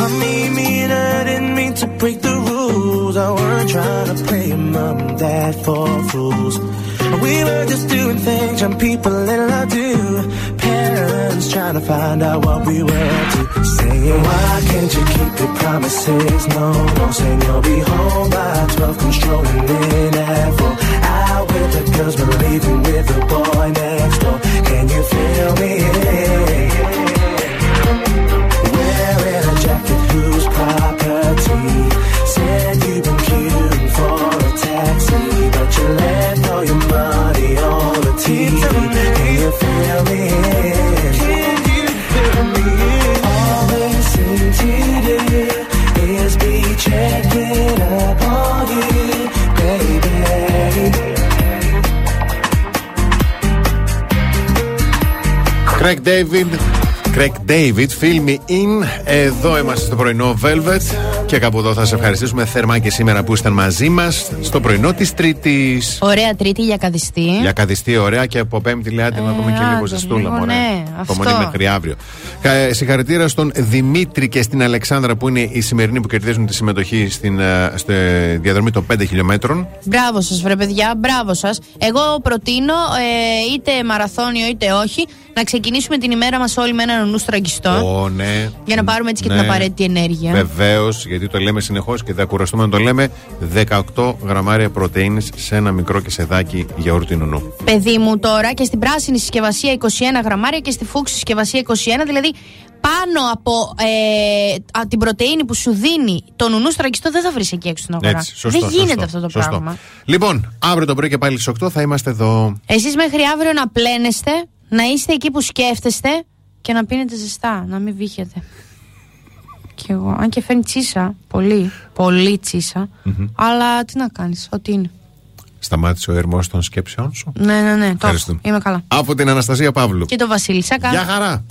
I mean, I didn't mean to break the rules. I weren't trying to play mom and dad for fools. We were just doing things young people in love do. Parents trying to find out what we were up to. Saying, why can't you keep your promises? No, no, saying you'll be home by 12, controlling in at 4. Out with the husband leaving with the boy next door. Can you feel me? Property said you've been queuing for a taxi, but you left all your money on the TV. Can you feel me? Can you feel me? All they seem to do is be checking up on you, baby. Craig David. Craig David, Film Me In. Εδώ είμαστε στο πρωινό Velvet. Και κάπου εδώ θα σα ευχαριστήσουμε θερμά και σήμερα που ήσταν μαζί μας στο πρωινό της Τρίτης. Ωραία τρίτη για καδιστή. Για καδιστή, ωραία και από Πέμπτη λέει άντε να δούμε και άντε, λίγο ζεστούλα. λίγο, μωρέ. ναι, Υπομονή αυτό. μέχρι αύριο. Κα- Συγχαρητήρια στον Δημήτρη και στην Αλεξάνδρα που είναι οι σημερινοί που κερδίζουν τη συμμετοχή στην, ε, στη διαδρομή των 5 χιλιόμετρων. Μπράβο σας, βρε παιδιά, μπράβο σας. Εγώ προτείνω, ε, είτε μαραθώνιο είτε όχι, να ξεκινήσουμε την ημέρα μας όλοι με έναν νου στραγγιστό. Ω, ναι. Για να πάρουμε έτσι και Ναι. την απαραίτητη ενέργεια. Βεβαίως, γιατί το λέμε συνεχώς και δεν κουραστούμε να το λέμε. 18 γραμμάρια πρωτενη σε ένα μικρό κεσεδάκι γιαούρτι νουνού. Παιδί μου τώρα και στην πράσινη συσκευασία 21 γραμμάρια και στη φούξη συσκευασία 21, δηλαδή πάνω από ε, α, την πρωτενη που σου δίνει το νουνού στραγγιστό δεν θα βρεις εκεί έξω στην αγορά. Έτσι, σωστό, δεν γίνεται σωστό, αυτό το σωστό. πράγμα. Λοιπόν, αύριο το πρωί και πάλι στις 8 θα είμαστε εδώ. Εσείς μέχρι αύριο να πλένεστε, να είστε εκεί που σκέφτεστε και να πίνετε ζεστά, να μην βύχετε. Κι εγώ, αν και φέρνει τσίσα, πολύ, πολύ τσίσα, αλλά τι να κάνεις, ό,τι είναι. Σταμάτησε ο ερμός των σκέψεών σου. Ναι, ναι, ναι, το Ευχαριστούμε. έχω. είμαι καλά. Από την Αναστασία Παύλου. Και το Βασίλη Σάκα. Γεια χαρά.